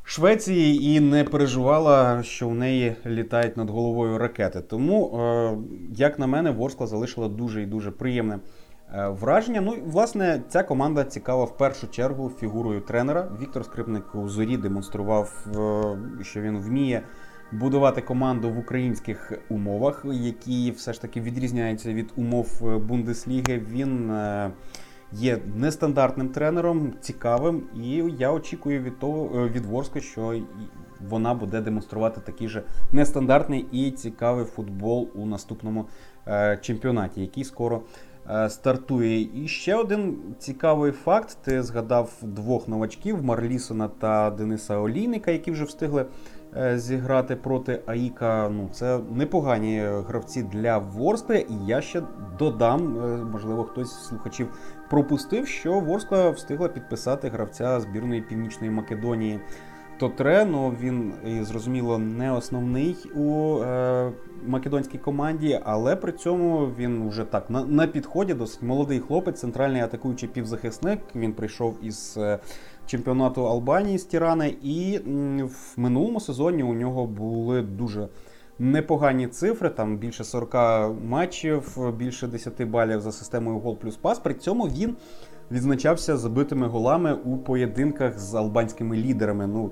B: Швеції і не переживала, що в неї літають над головою ракети. Тому, е, як на мене, Ворскла залишила дуже і дуже приємне. Е, враження. Ну, власне, ця команда цікава в першу чергу фігурою тренера. Віктор Скрипник у зорі демонстрував, що він вміє будувати команду в українських умовах, які все ж таки відрізняються від умов е, Бундесліги. Він е, є нестандартним тренером, цікавим, і я очікую від того е, від Ворска, що вона буде демонструвати такий же нестандартний і цікавий футбол у наступному чемпіонаті, який скоро. Стартує. І ще один цікавий факт: ти згадав двох новачків Марлісона та Дениса Олійника, які вже встигли зіграти проти Аїка. Ну, це непогані гравці для Ворскли. І я ще додам, е, можливо, хтось з слухачів пропустив, що Ворскла встигла підписати гравця збірної Північної Македонії. Тотре, ну він зрозуміло не основний у е, македонській команді, але при цьому він вже так на на підході, досить молодий хлопець, центральний атакуючий півзахисник. Він прийшов із е, чемпіонату Албанії з Тірани, і в минулому сезоні у нього були дуже непогані цифри. Там більше 40 матчів, більше 10 балів за системою гол плюс пас. При цьому він відзначався забитими голами у поєдинках з албанськими лідерами. Ну,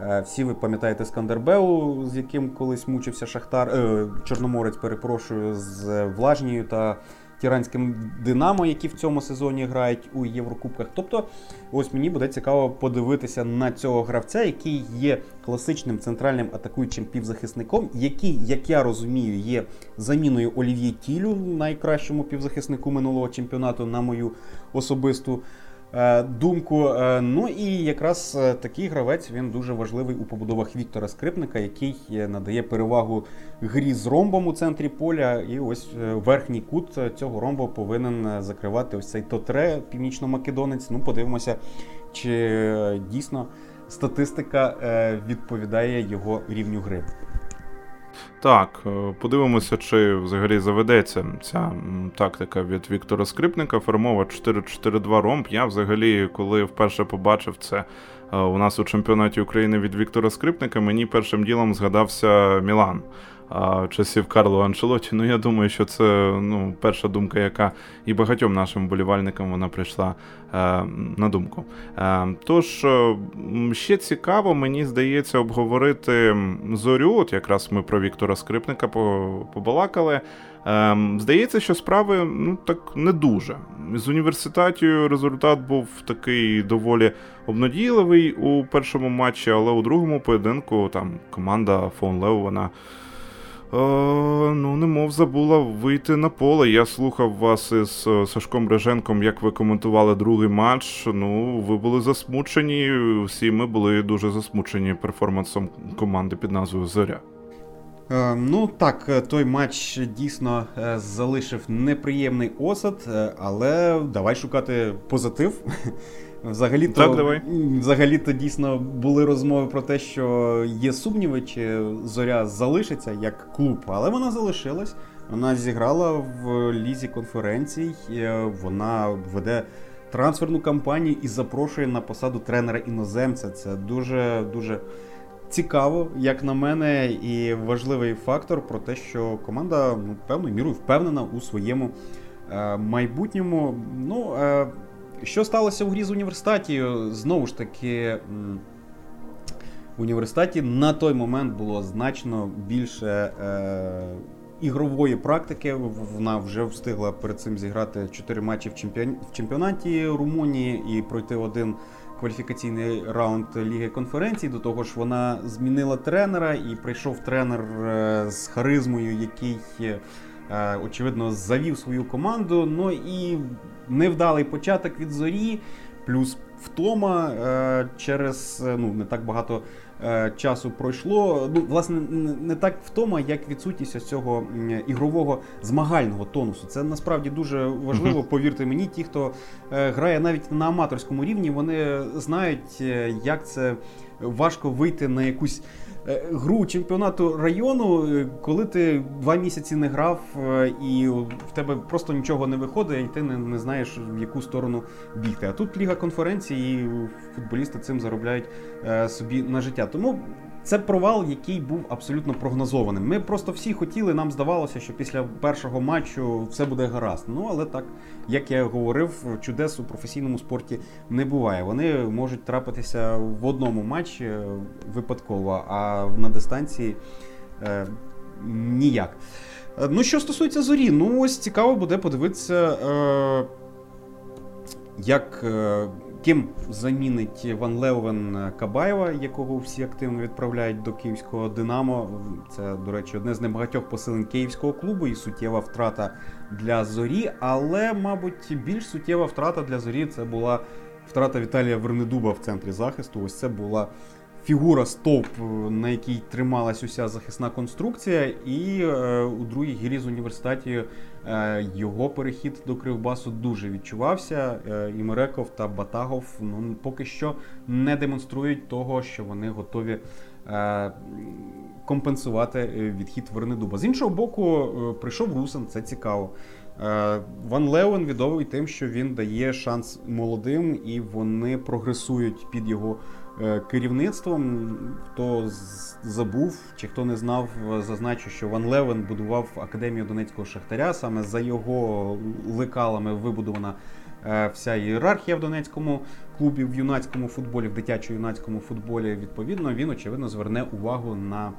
B: е, всі ви пам'ятаєте Скандербеу, з яким колись мучився Шахтар, е, Чорноморець, перепрошую, з Влажнією та тіранським Динамо, які в цьому сезоні грають у Єврокубках. Тобто, ось мені буде цікаво подивитися на цього гравця, який є класичним центральним атакуючим півзахисником, який, як я розумію, є заміною Олів'є Тілю, найкращому півзахиснику минулого чемпіонату, на мою особисту. Е, думку. Е, ну і якраз е, такий гравець він дуже важливий у побудовах Віктора Скрипника, який надає перевагу грі з ромбом у центрі поля. І ось верхній кут цього ромбу повинен закривати ось цей Тотре, північно-македонець. Ну, подивимося, чи дійсно статистика відповідає його рівню гри.
A: Так, е, подивимося, чи взагалі заведеться ця тактика від Віктора Скрипника. Формова 4-4-2 ромб. Я взагалі, коли вперше побачив це е, у нас у чемпіонаті України від Віктора Скрипника, мені першим ділом згадався Мілан а, часів Карло Анчелоті. Ну я думаю, що це ну, перша думка, яка і багатьом нашим болівальникам вона прийшла е, на думку. Е, тож е, ще цікаво, мені здається, обговорити зорю. От якраз ми про Віктора Скрипника побалакали. Е, здається, що справи ну так не дуже. З університетів результат був такий доволі обнадійливий у першому матчі, але у другому поєдинку там команда Фон Лео вона ну, немов забула вийти на поле. Я слухав вас із е, Сашком Реженком, як ви коментували другий матч. Ну, ви були засмучені. Всі ми були дуже засмучені перформансом команди під назвою Зоря.
B: Е, ну так, той матч дійсно залишив неприємний осад, але давай шукати позитив. Взагалі-то
A: так, давай.
B: взагалі-то дійсно були розмови про те, що є сумніви, чи зоря залишиться як клуб, але вона залишилась. Вона зіграла в лізі конференцій, вона веде трансферну кампанію і запрошує на посаду тренера іноземця. Це дуже дуже цікаво, як на мене, і важливий фактор про те, що команда ну, певною мірою впевнена у своєму е, майбутньому. Ну, е, що сталося в грі з університеті? Знову ж таки, в університеті на той момент було значно більше е, ігрової практики. Вона вже встигла перед цим зіграти 4 матчі в чемпіонаті Румунії і пройти один кваліфікаційний раунд Ліги конференції. До того ж, вона змінила тренера і прийшов тренер е, з харизмою, який. Е, очевидно, завів свою команду. Ну і невдалий початок від зорі, плюс втома е, через ну не так багато. Часу пройшло. Ну, власне, не так втома, як відсутність цього ігрового змагального тонусу. Це насправді дуже важливо. Повірте мені, ті, хто грає навіть на аматорському рівні, вони знають, як це важко вийти на якусь Е, гру чемпіонату району, е, коли ти два місяці не грав, е, і в тебе просто нічого не виходить, і ти не, не знаєш, в яку сторону бігти. А тут ліга конференції, і футболісти цим заробляють собі на життя. Тому це провал, який був абсолютно прогнозованим. Ми просто всі хотіли, нам здавалося, що після першого матчу все буде гаразд. Ну але так, як я говорив, чудес у професійному спорті не буває. Вони можуть трапитися в одному матчі випадково, а на дистанції е, ніяк. Ну, що стосується зорі, ну ось цікаво буде подивитися, е, як. Е, Ким замінить Ван Леовен Кабаєва, якого всі активно відправляють до київського Динамо. Це, до речі, одне з небагатьох посилень київського клубу і суттєва втрата для зорі. Але, мабуть, більш суттєва втрата для зорі це була втрата Віталія Вернедуба в центрі захисту. Ось це була фігура стовп, на якій трималась уся захисна конструкція, і е, у другій гірі з університеті е, його перехід до Кривбасу дуже відчувався. Е, і Мереков та Батагов ну, поки що не демонструють того, що вони готові компенсувати відхід Вернедуба. З іншого боку, прийшов Русин, це цікаво. Ван Леон відомий тим, що він дає шанс молодим, і вони прогресують під його Е, керівництвом. Хто забув чи хто не знав, зазначу, що Ван Левен будував академію Донецького Шахтаря. Саме за його лекалами вибудована е, вся ієрархія в Донецькому клубі в юнацькому футболі, в дитячо-юнацькому футболі. Відповідно, він очевидно зверне увагу на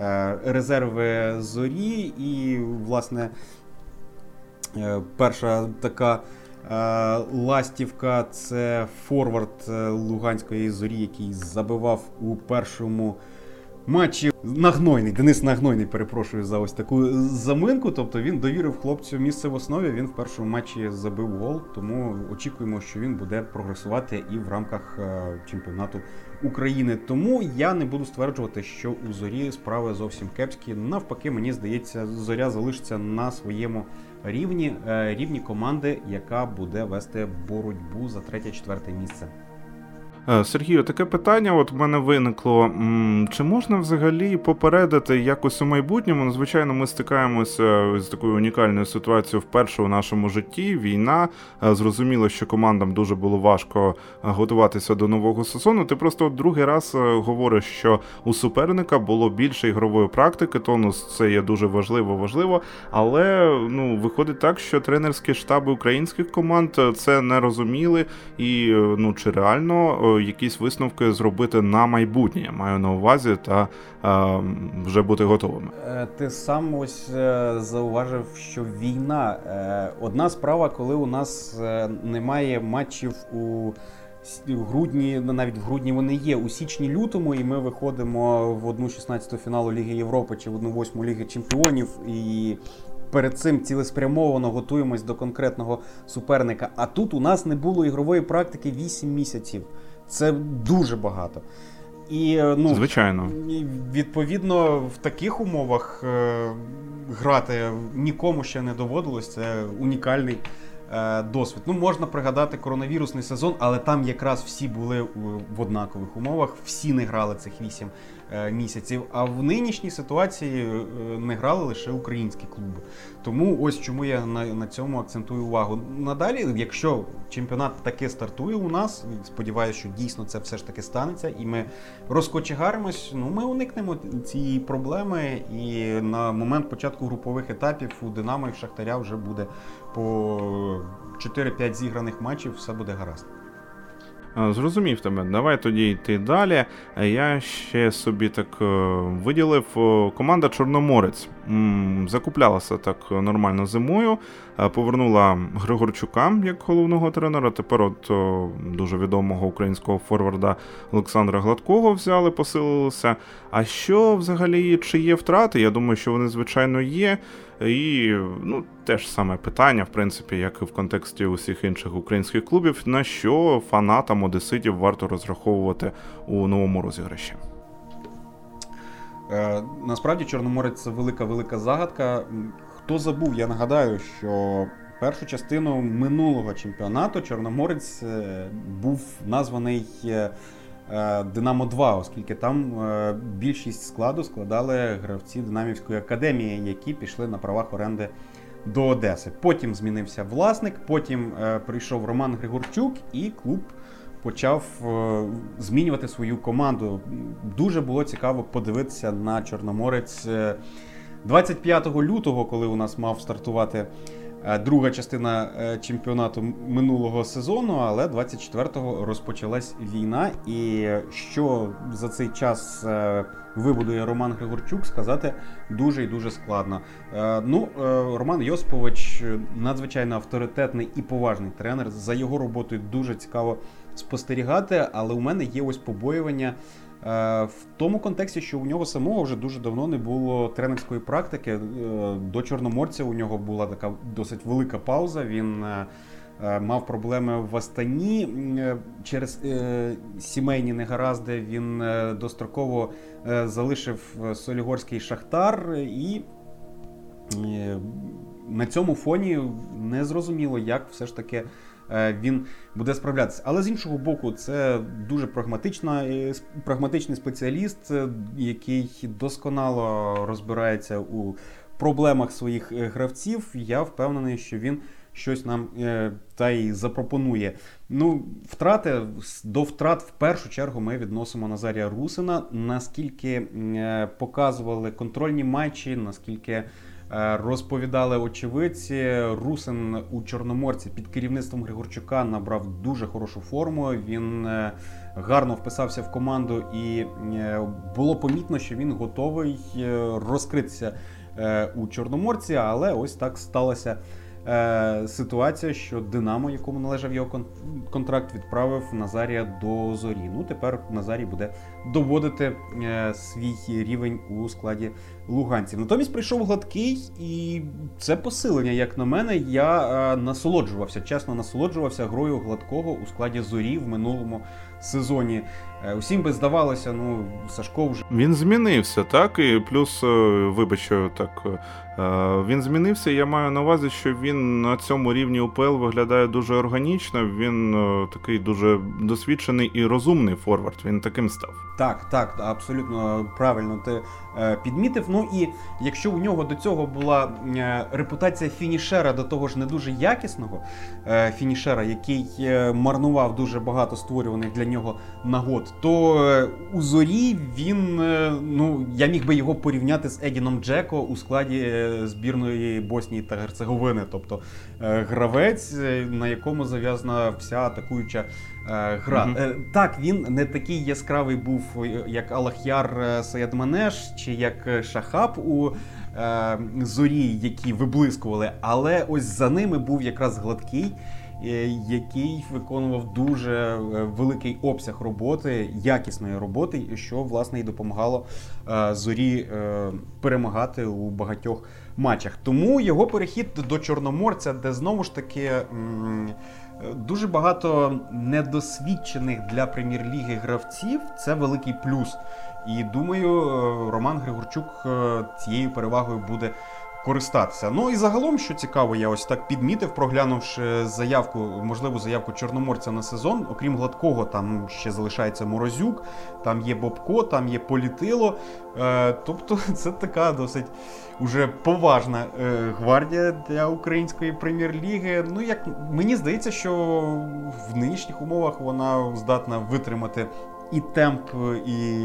B: е, резерви зорі і, власне, перша така. Е, Ластівка це форвард е, Луганської зорі, який забивав у першому матчі. Нагнойний, Денис Нагнойний, перепрошую за ось таку заминку. Тобто він довірив хлопцю місце в основі. Він в першому матчі забив гол, тому очікуємо, що він буде прогресувати і в рамках е, чемпіонату України. Тому я не буду стверджувати, що у зорі справи зовсім кепські. Навпаки, мені здається, зоря залишиться на своєму рівні е, рівні команди, яка буде вести боротьбу за третє-четверте місце.
A: Е, Сергію, таке питання от в мене виникло. Чи можна взагалі попередити якось у майбутньому? Ну, звичайно, ми стикаємося з такою унікальною ситуацією вперше у нашому житті. Війна. Е, зрозуміло, що командам дуже було важко е, готуватися до нового сезону. Ти просто другий раз говориш, що у суперника було більше ігрової практики, тонус це є дуже важливо, важливо. Але ну, виходить так, що тренерські штаби українських команд це не розуміли, і ну чи реально якісь висновки зробити на майбутнє. Маю на увазі та е, вже бути готовими.
B: Е, ти сам ось е, зауважив, що війна е, одна справа, коли у нас немає матчів у. грудні, навіть в грудні вони є у січні-лютому, і ми виходимо в одну 16-ту фіналу Ліги Європи чи в одну восьму Ліги Чемпіонів. І перед цим цілеспрямовано готуємось до конкретного суперника. А тут у нас не було ігрової практики 8 місяців. Це дуже багато. І, е, ну,
A: Звичайно.
B: Відповідно, в таких умовах е, грати нікому ще не доводилось. Це унікальний е, досвід. Ну, можна пригадати коронавірусний сезон, але там якраз всі були в однакових умовах, всі не грали цих вісім місяців. А в нинішній ситуації е, не грали лише українські клуби. Тому ось чому я на на цьому акцентую увагу. Надалі, якщо чемпіонат таки стартує у нас, сподіваюся, що дійсно це все ж таки станеться, і ми розкочегаримось, ну ми уникнемо цієї проблеми. І на момент початку групових етапів у Динамо і в Шахтаря вже буде по 4-5 зіграних матчів, все буде гаразд.
A: Зрозумів тебе, давай тоді йти далі. Я ще собі так е, виділив команда Чорноморець. Закуплялася так нормально зимою, повернула Григорчука як головного тренера. Тепер от дуже відомого українського форварда Олександра Гладкого взяли, посилилися. А що взагалі чи є втрати? Я думаю, що вони звичайно є. І ну, теж саме питання, в принципі, як і в контексті усіх інших українських клубів, на що фанатам Одеситів варто розраховувати у новому розіграші.
B: Е, Насправді Чорноморець це велика-велика загадка. Хто забув, я нагадаю, що першу частину минулого чемпіонату Чорноморець е, був названий Е, Динамо 2, оскільки там е, більшість складу складали гравці Динамівської академії, які пішли на правах оренди до Одеси. Потім змінився власник, потім е, прийшов Роман Григорчук, і клуб почав змінювати свою команду. Дуже було цікаво подивитися на Чорноморець 25 лютого, коли у нас мав стартувати. Е, друга частина е, чемпіонату минулого сезону, але 24-го розпочалась війна. І що за цей час е, вибудує Роман Григорчук, сказати дуже і дуже складно. Ну, Роман Йосипович надзвичайно авторитетний і поважний тренер. За його роботою дуже цікаво спостерігати, але у мене є ось побоювання. Е, в тому контексті, що у нього самого вже дуже давно не було тренерської практики. Е, до Чорноморця у нього була така досить велика пауза. Він е, мав проблеми в Астані через сімейні негаразди. Він достроково залишив Солігорський шахтар і. На цьому фоні не зрозуміло, як все ж таки він буде справлятися. Але з іншого боку, це дуже прагматична, прагматичний спеціаліст, який досконало розбирається у проблемах своїх гравців. Я впевнений, що він щось нам е, та й запропонує. Ну, втрати до втрат в першу чергу ми відносимо Назарія Русина. Наскільки е, показували контрольні матчі, наскільки е, розповідали очевидці, Русин у Чорноморці під керівництвом Григорчука набрав дуже хорошу форму. Він е, гарно вписався в команду, і е, було помітно, що він готовий е, розкритися е, у Чорноморці, але ось так сталося е, ситуація, що Динамо, якому належав його контракт, відправив Назарія до зорі. Ну тепер Назарій буде доводити е, свій рівень у складі луганців. Натомість прийшов гладкий, і це посилення, як на мене, я е, насолоджувався, чесно насолоджувався грою гладкого у складі зорі в минулому сезоні. Е, усім би здавалося, ну Сашко вже
A: він змінився, так і плюс, е, вибач, так е, він змінився. Я маю на увазі, що він на цьому рівні УПЛ виглядає дуже органічно. Він такий дуже досвідчений і розумний форвард. Він таким став.
B: Так, так, абсолютно правильно ти підмітив. Ну і якщо у нього до цього була репутація фінішера, до того ж не дуже якісного фінішера, який марнував дуже багато створюваних для нього нагод, то е, у зорі він е, ну я міг би його порівняти з Едіном Джеко у складі е, збірної Боснії та Герцеговини, тобто гравець, на якому зав'язана вся атакуюча гра. Mm-hmm. Так, він не такий яскравий був, як Алахяр Саядманеш чи як Шахаб у. Зорі, які виблискували, але ось за ними був якраз гладкий який виконував дуже е, великий обсяг роботи, якісної роботи, що власне і допомагало е, зорі перемагати у багатьох матчах. Тому його перехід до Чорноморця, де знову ж таки. Дуже багато недосвідчених для прем'єр-ліги гравців це великий плюс. І думаю, Роман Григорчук цією перевагою буде користатися. Ну і загалом, що цікаво, я ось так підмітив, проглянувши заявку, можливу заявку Чорноморця на сезон. Окрім гладкого, там ще залишається Морозюк, там є Бобко, там є Політило. Е, Тобто, це така досить уже поважна е, гвардія для української прем'єр-ліги. Ну, як мені здається, що в нинішніх умовах вона здатна витримати. І темп, і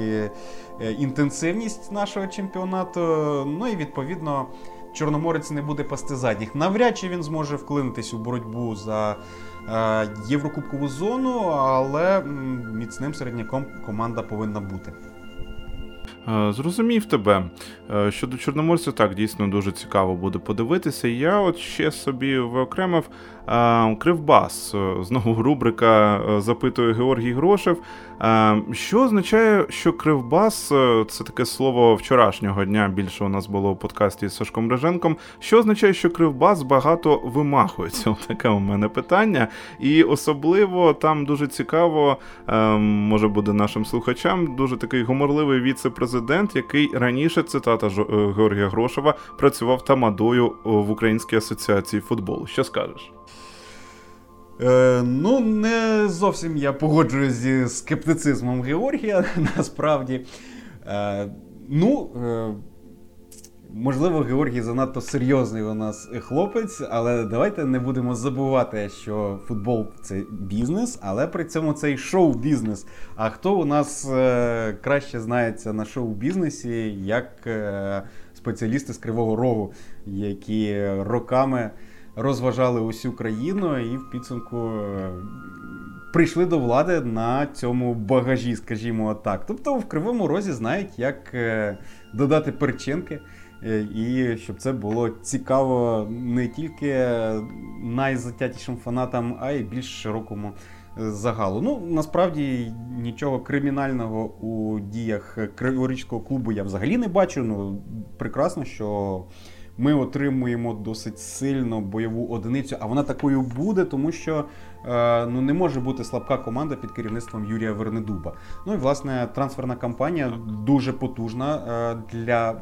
B: е, інтенсивність нашого чемпіонату. Ну і відповідно Чорноморець не буде пасти задніх. Навряд чи він зможе вклинитись у боротьбу за е, Єврокубкову зону, але міцним середняком команда повинна бути.
A: Е, зрозумів тебе. Е, щодо Чорноморця, так дійсно дуже цікаво буде подивитися. Я от ще собі виокремив Кривбас. Знову рубрика запитує Георгій Грошев. Що означає, що Кривбас це таке слово вчорашнього дня. Більше у нас було у подкасті з Сашком Реженком. Що означає, що Кривбас багато вимахується? Таке у мене питання. І особливо там дуже цікаво, може буде нашим слухачам, дуже такий гуморливий віце-президент, який раніше цитата е, Георгія Грошева працював тамадою в Українській асоціації футболу. Що скажеш?
B: Е, Ну, не зовсім я погоджуюсь зі скептицизмом Георгія, насправді. Е, Ну, е, можливо, Георгій занадто серйозний у нас хлопець, але давайте не будемо забувати, що футбол це бізнес, але при цьому це й шоу-бізнес. А хто у нас е, краще знається на шоу-бізнесі, як е, спеціалісти з Кривого Рогу, які роками розважали усю країну і в підсумку е, прийшли до влади на цьому багажі, скажімо так. Тобто в Кривому Розі знають, як е, додати перчинки. Е, і щоб це було цікаво не тільки найзатятішим фанатам, а й більш широкому загалу. Ну насправді нічого кримінального у діях Криворізького клубу я взагалі не бачу. Ну прекрасно, що ми отримуємо досить сильно бойову одиницю, а вона такою буде, тому що е, ну не може бути слабка команда під керівництвом Юрія Вернедуба. Ну і власне трансферна кампанія дуже потужна е, для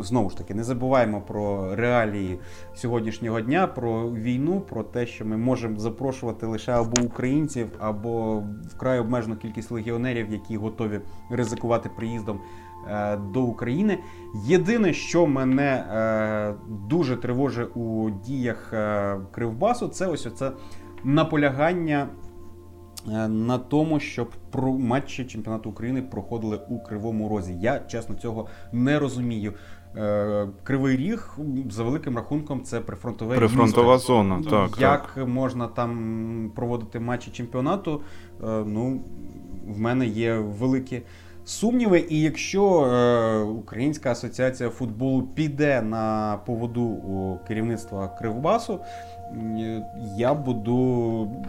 B: знову ж таки не забуваємо про реалії сьогоднішнього дня, про війну, про те, що ми можемо запрошувати лише або українців, або вкрай обмежену кількість легіонерів, які готові ризикувати приїздом. Е, до України. Єдине, що мене е, дуже тривожить у діях е, Кривбасу, це ось оце наполягання. На тому, щоб про матчі чемпіонату України проходили у Кривому Розі. Я чесно цього не розумію. Кривий ріг за великим рахунком це прифронтове
A: прифронтова місто. зона. Ну, так
B: як
A: так.
B: можна там проводити матчі чемпіонату? Ну в мене є великі сумніви. І якщо е, Українська асоціація футболу піде на поводу у керівництва Кривбасу, я буду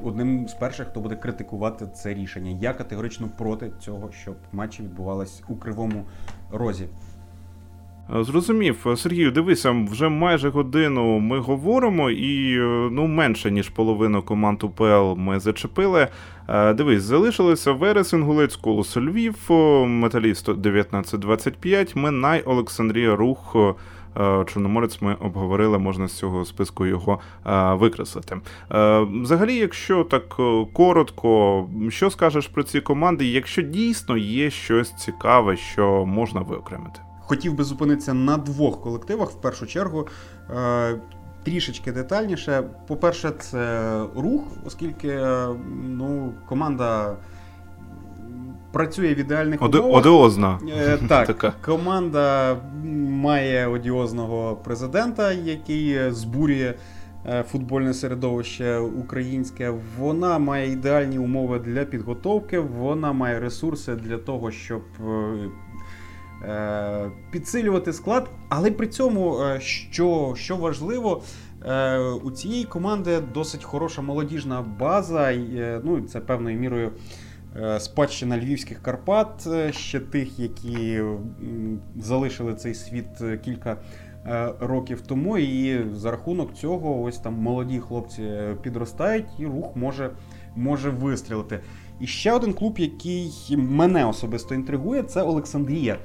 B: одним з перших, хто буде критикувати це рішення. Я категорично проти цього, щоб матчі відбувалися у кривому розі.
A: Е, зрозумів, Сергію, дивися, вже майже годину ми говоримо, і е, ну менше ніж половину команд УПЛ ми зачепили. Е, дивись, залишилися Верес Інгулець, Колос Львів, Металіст 1925, Минай, Олександрія Рух. Чорноморець ми обговорили, можна з цього списку його викреслити. Взагалі, якщо так коротко, що скажеш про ці команди, якщо дійсно є щось цікаве, що можна виокремити?
B: Хотів би зупинитися на двох колективах в першу чергу. Е, трішечки детальніше. По-перше, це рух, оскільки е, ну, команда працює в ідеальних
A: Оди- умовах. Одіозна.
B: Е, так, така. команда має одіозного президента, який збурює футбольне середовище українське. Вона має ідеальні умови для підготовки, вона має ресурси для того, щоб підсилювати склад, але при цьому, е, що що важливо, е, у цієї команди досить хороша молодіжна база. Ну, Це певною мірою спадщина львівських Карпат, ще тих, які залишили цей світ кілька. Років тому, і за рахунок цього, ось там молоді хлопці підростають, і рух може може вистрілити. І ще один клуб, який мене особисто інтригує, це Олександрія.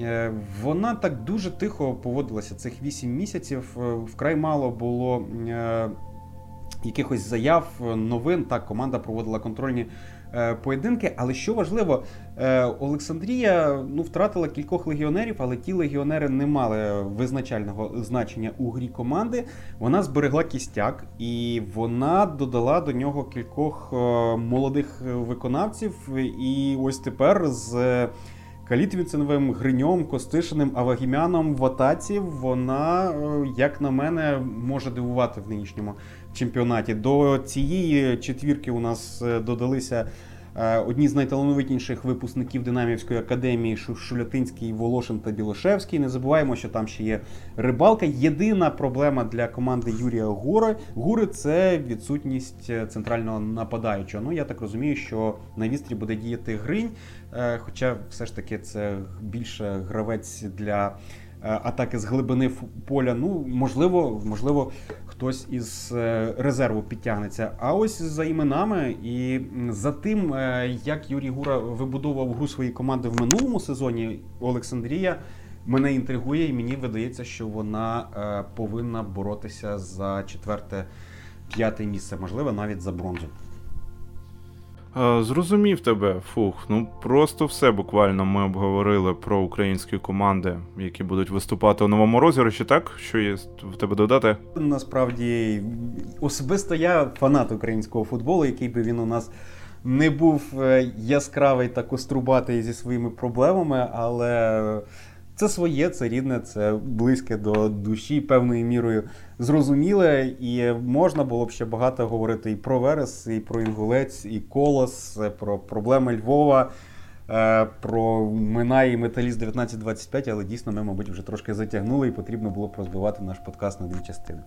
B: Е, вона так дуже тихо поводилася цих 8 місяців. Е, вкрай мало було е, якихось заяв, новин. Так, команда проводила контрольні поєдинки. Але що важливо, Олександрія ну, втратила кількох легіонерів, але ті легіонери не мали визначального значення у грі команди. Вона зберегла кістяк і вона додала до нього кількох молодих виконавців. І ось тепер з. Калітвіценовим, Гриньом, Костишиним, Авагімяном в атаці вона, е, як на мене, може дивувати в нинішньому чемпіонаті. До цієї четвірки у нас е, додалися одні з найталановитніших випускників Динамівської академії Шулятинський, Волошин та Білошевський. Не забуваємо, що там ще є рибалка. Єдина проблема для команди Юрія Гури Гури це відсутність е, центрального нападаючого. Ну я так розумію, що на вістрі буде діяти гринь, е, хоча все ж таки це більше гравець для. Атаки з глибини поля, ну можливо, можливо, хтось із е, резерву підтягнеться. А ось за іменами і за тим, е, як Юрій Гура вибудовував гру своєї команди в минулому сезоні, Олександрія мене інтригує, і мені видається, що вона е, повинна боротися за четверте, п'яте місце, можливо, навіть за бронзу.
A: Зрозумів тебе, фух. Ну просто все буквально ми обговорили про українські команди, які будуть виступати у новому розіграші, так? Що є в тебе додати?
B: Насправді, особисто я фанат українського футболу, який би він у нас не був е, яскравий та кострубатий зі своїми проблемами, але. Це своє, це рідне, це близьке до душі, певною мірою зрозуміле. І можна було б ще багато говорити і про Верес, і про Інгулець, і Колос, про проблеми Львова, е, про Мина і Металіст 1925, але дійсно ми, мабуть, вже трошки затягнули і потрібно було б розбивати наш подкаст на дві частини.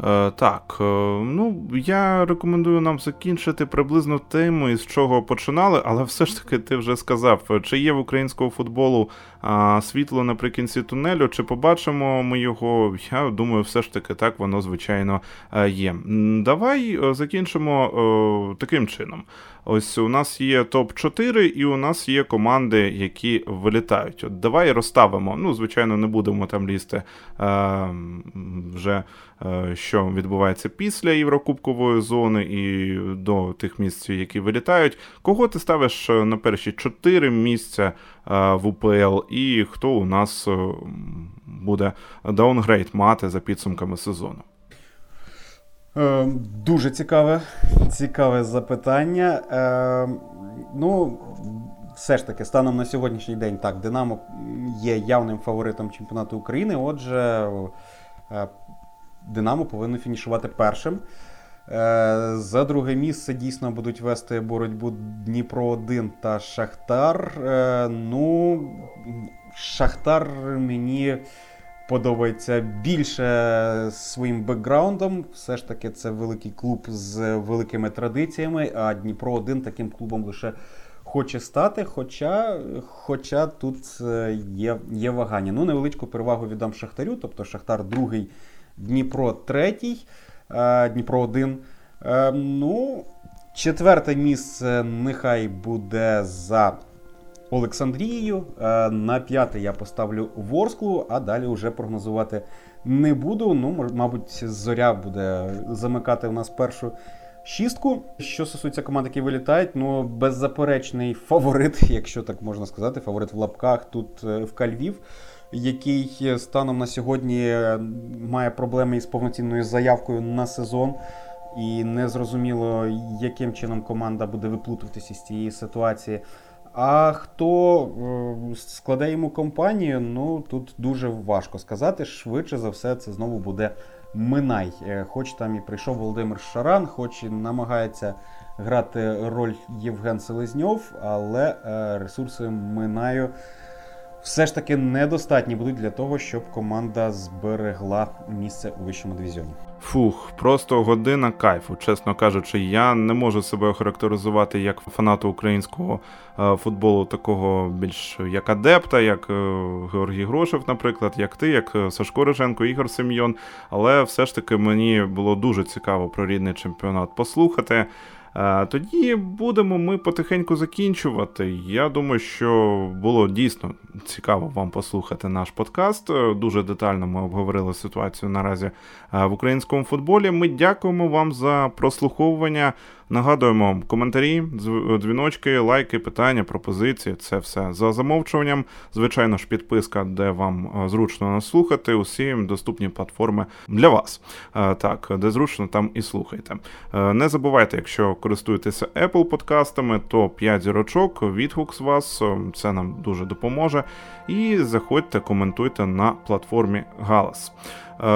A: Е, Так, е, ну я рекомендую нам закінчити приблизно тему, із чого починали, але все ж таки ти вже сказав, чи є в українського футболу світло наприкінці тунелю, чи побачимо ми його. Я думаю, все ж таки так воно звичайно е, є. Давай закінчимо таким чином. Ось у нас є топ-4, і у нас є команди, які вилітають. От Давай розставимо. Ну, звичайно, не будемо там лізти е, вже, е, що відбувається після Єврокубкової зони і до тих місць, які вилітають. Кого ти ставиш на перші 4 місця е, в УПЛ, і хто у нас е, буде downgrade мати за підсумками сезону?
B: Е, Дуже цікаве цікаве запитання. Е, Ну, все ж таки, станом на сьогоднішній день, так, Динамо є явним фаворитом чемпіонату України. Отже, е, Динамо повинно фінішувати першим. Е, За друге місце дійсно будуть вести боротьбу Дніпро 1 та Шахтар. Ну, Шахтар мені подобається більше своїм бекграундом. Все ж таки, це великий клуб з великими традиціями, а Дніпро 1 таким клубом лише хоче стати. Хоча хоча тут е, є є вагання. Ну, невеличку перевагу віддам Шахтарю, тобто Шахтар другий, Дніпро третій, е, Дніпро 1. Е, ну, четверте місце нехай буде за. Олександрією. Е, на п'яте я поставлю Ворсклу, а далі вже прогнозувати не буду. Ну, мабуть, зоря буде замикати у нас першу шістку. Що стосується команд, які вилітають, ну беззаперечний фаворит, якщо так можна сказати, фаворит в лапках тут е, в Кальвів. Який станом на сьогодні е, має проблеми із повноцінною заявкою на сезон, і не зрозуміло, яким чином команда буде виплутуватися з цієї ситуації. А хто е, складе йому компанію, ну тут дуже важко сказати. Швидше за все, це знову буде Минай. Е, хоч там і прийшов Володимир Шаран, хоч і намагається грати роль Євген Селезньов, але е, ресурси Минаю все ж таки недостатні будуть для того, щоб команда зберегла місце у вищому дивізіоні.
A: Фух, просто година кайфу. Чесно кажучи, я не можу себе охарактеризувати як фанату українського е, футболу, такого більш як адепта, як е, Георгій Грошев, наприклад, як ти, як е, Сашко Риженко, Ігор Сем'йон. Але все ж таки мені було дуже цікаво про рідний чемпіонат послухати. Тоді будемо ми потихеньку закінчувати. Я думаю, що було дійсно цікаво вам послухати наш подкаст. Дуже детально ми обговорили ситуацію наразі в українському футболі. Ми дякуємо вам за прослуховування. Нагадуємо коментарі, дзвіночки, лайки, питання, пропозиції це все за замовчуванням. Звичайно ж, підписка, де вам зручно нас слухати. Усі доступні платформи для вас. Так, де зручно, там і слухайте. Не забувайте, якщо користуєтеся Apple подкастами, то 5 зірочок, відгук з вас, це нам дуже допоможе. І заходьте, коментуйте на платформі Галас. Е,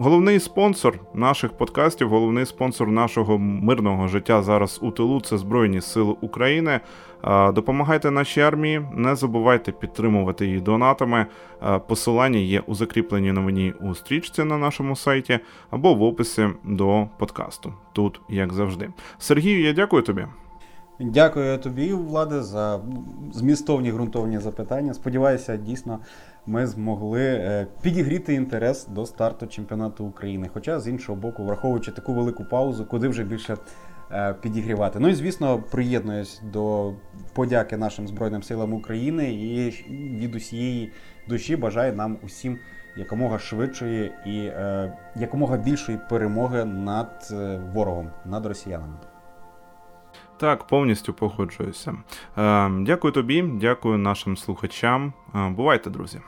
A: головний спонсор наших подкастів, головний спонсор нашого мирного життя зараз у тилу це Збройні Сили України. Е, допомагайте нашій армії, не забувайте підтримувати її донатами. Е, посилання є у закріпленій новині у стрічці на нашому сайті або в описі до подкасту. Тут, як завжди. Сергію, я дякую тобі.
B: Дякую тобі, Владе, за змістовні ґрунтовні запитання. Сподіваюся, дійсно ми змогли е, підігріти інтерес до старту чемпіонату України. Хоча, з іншого боку, враховуючи таку велику паузу, куди вже більше е, підігрівати. Ну і звісно, приєднуюсь до подяки нашим Збройним силам України і від усієї душі бажаю нам усім якомога швидшої і е, якомога більшої перемоги над ворогом, над росіянами.
A: Так, повністю погоджуюся. Дякую тобі, дякую нашим слухачам. Бувайте, друзі.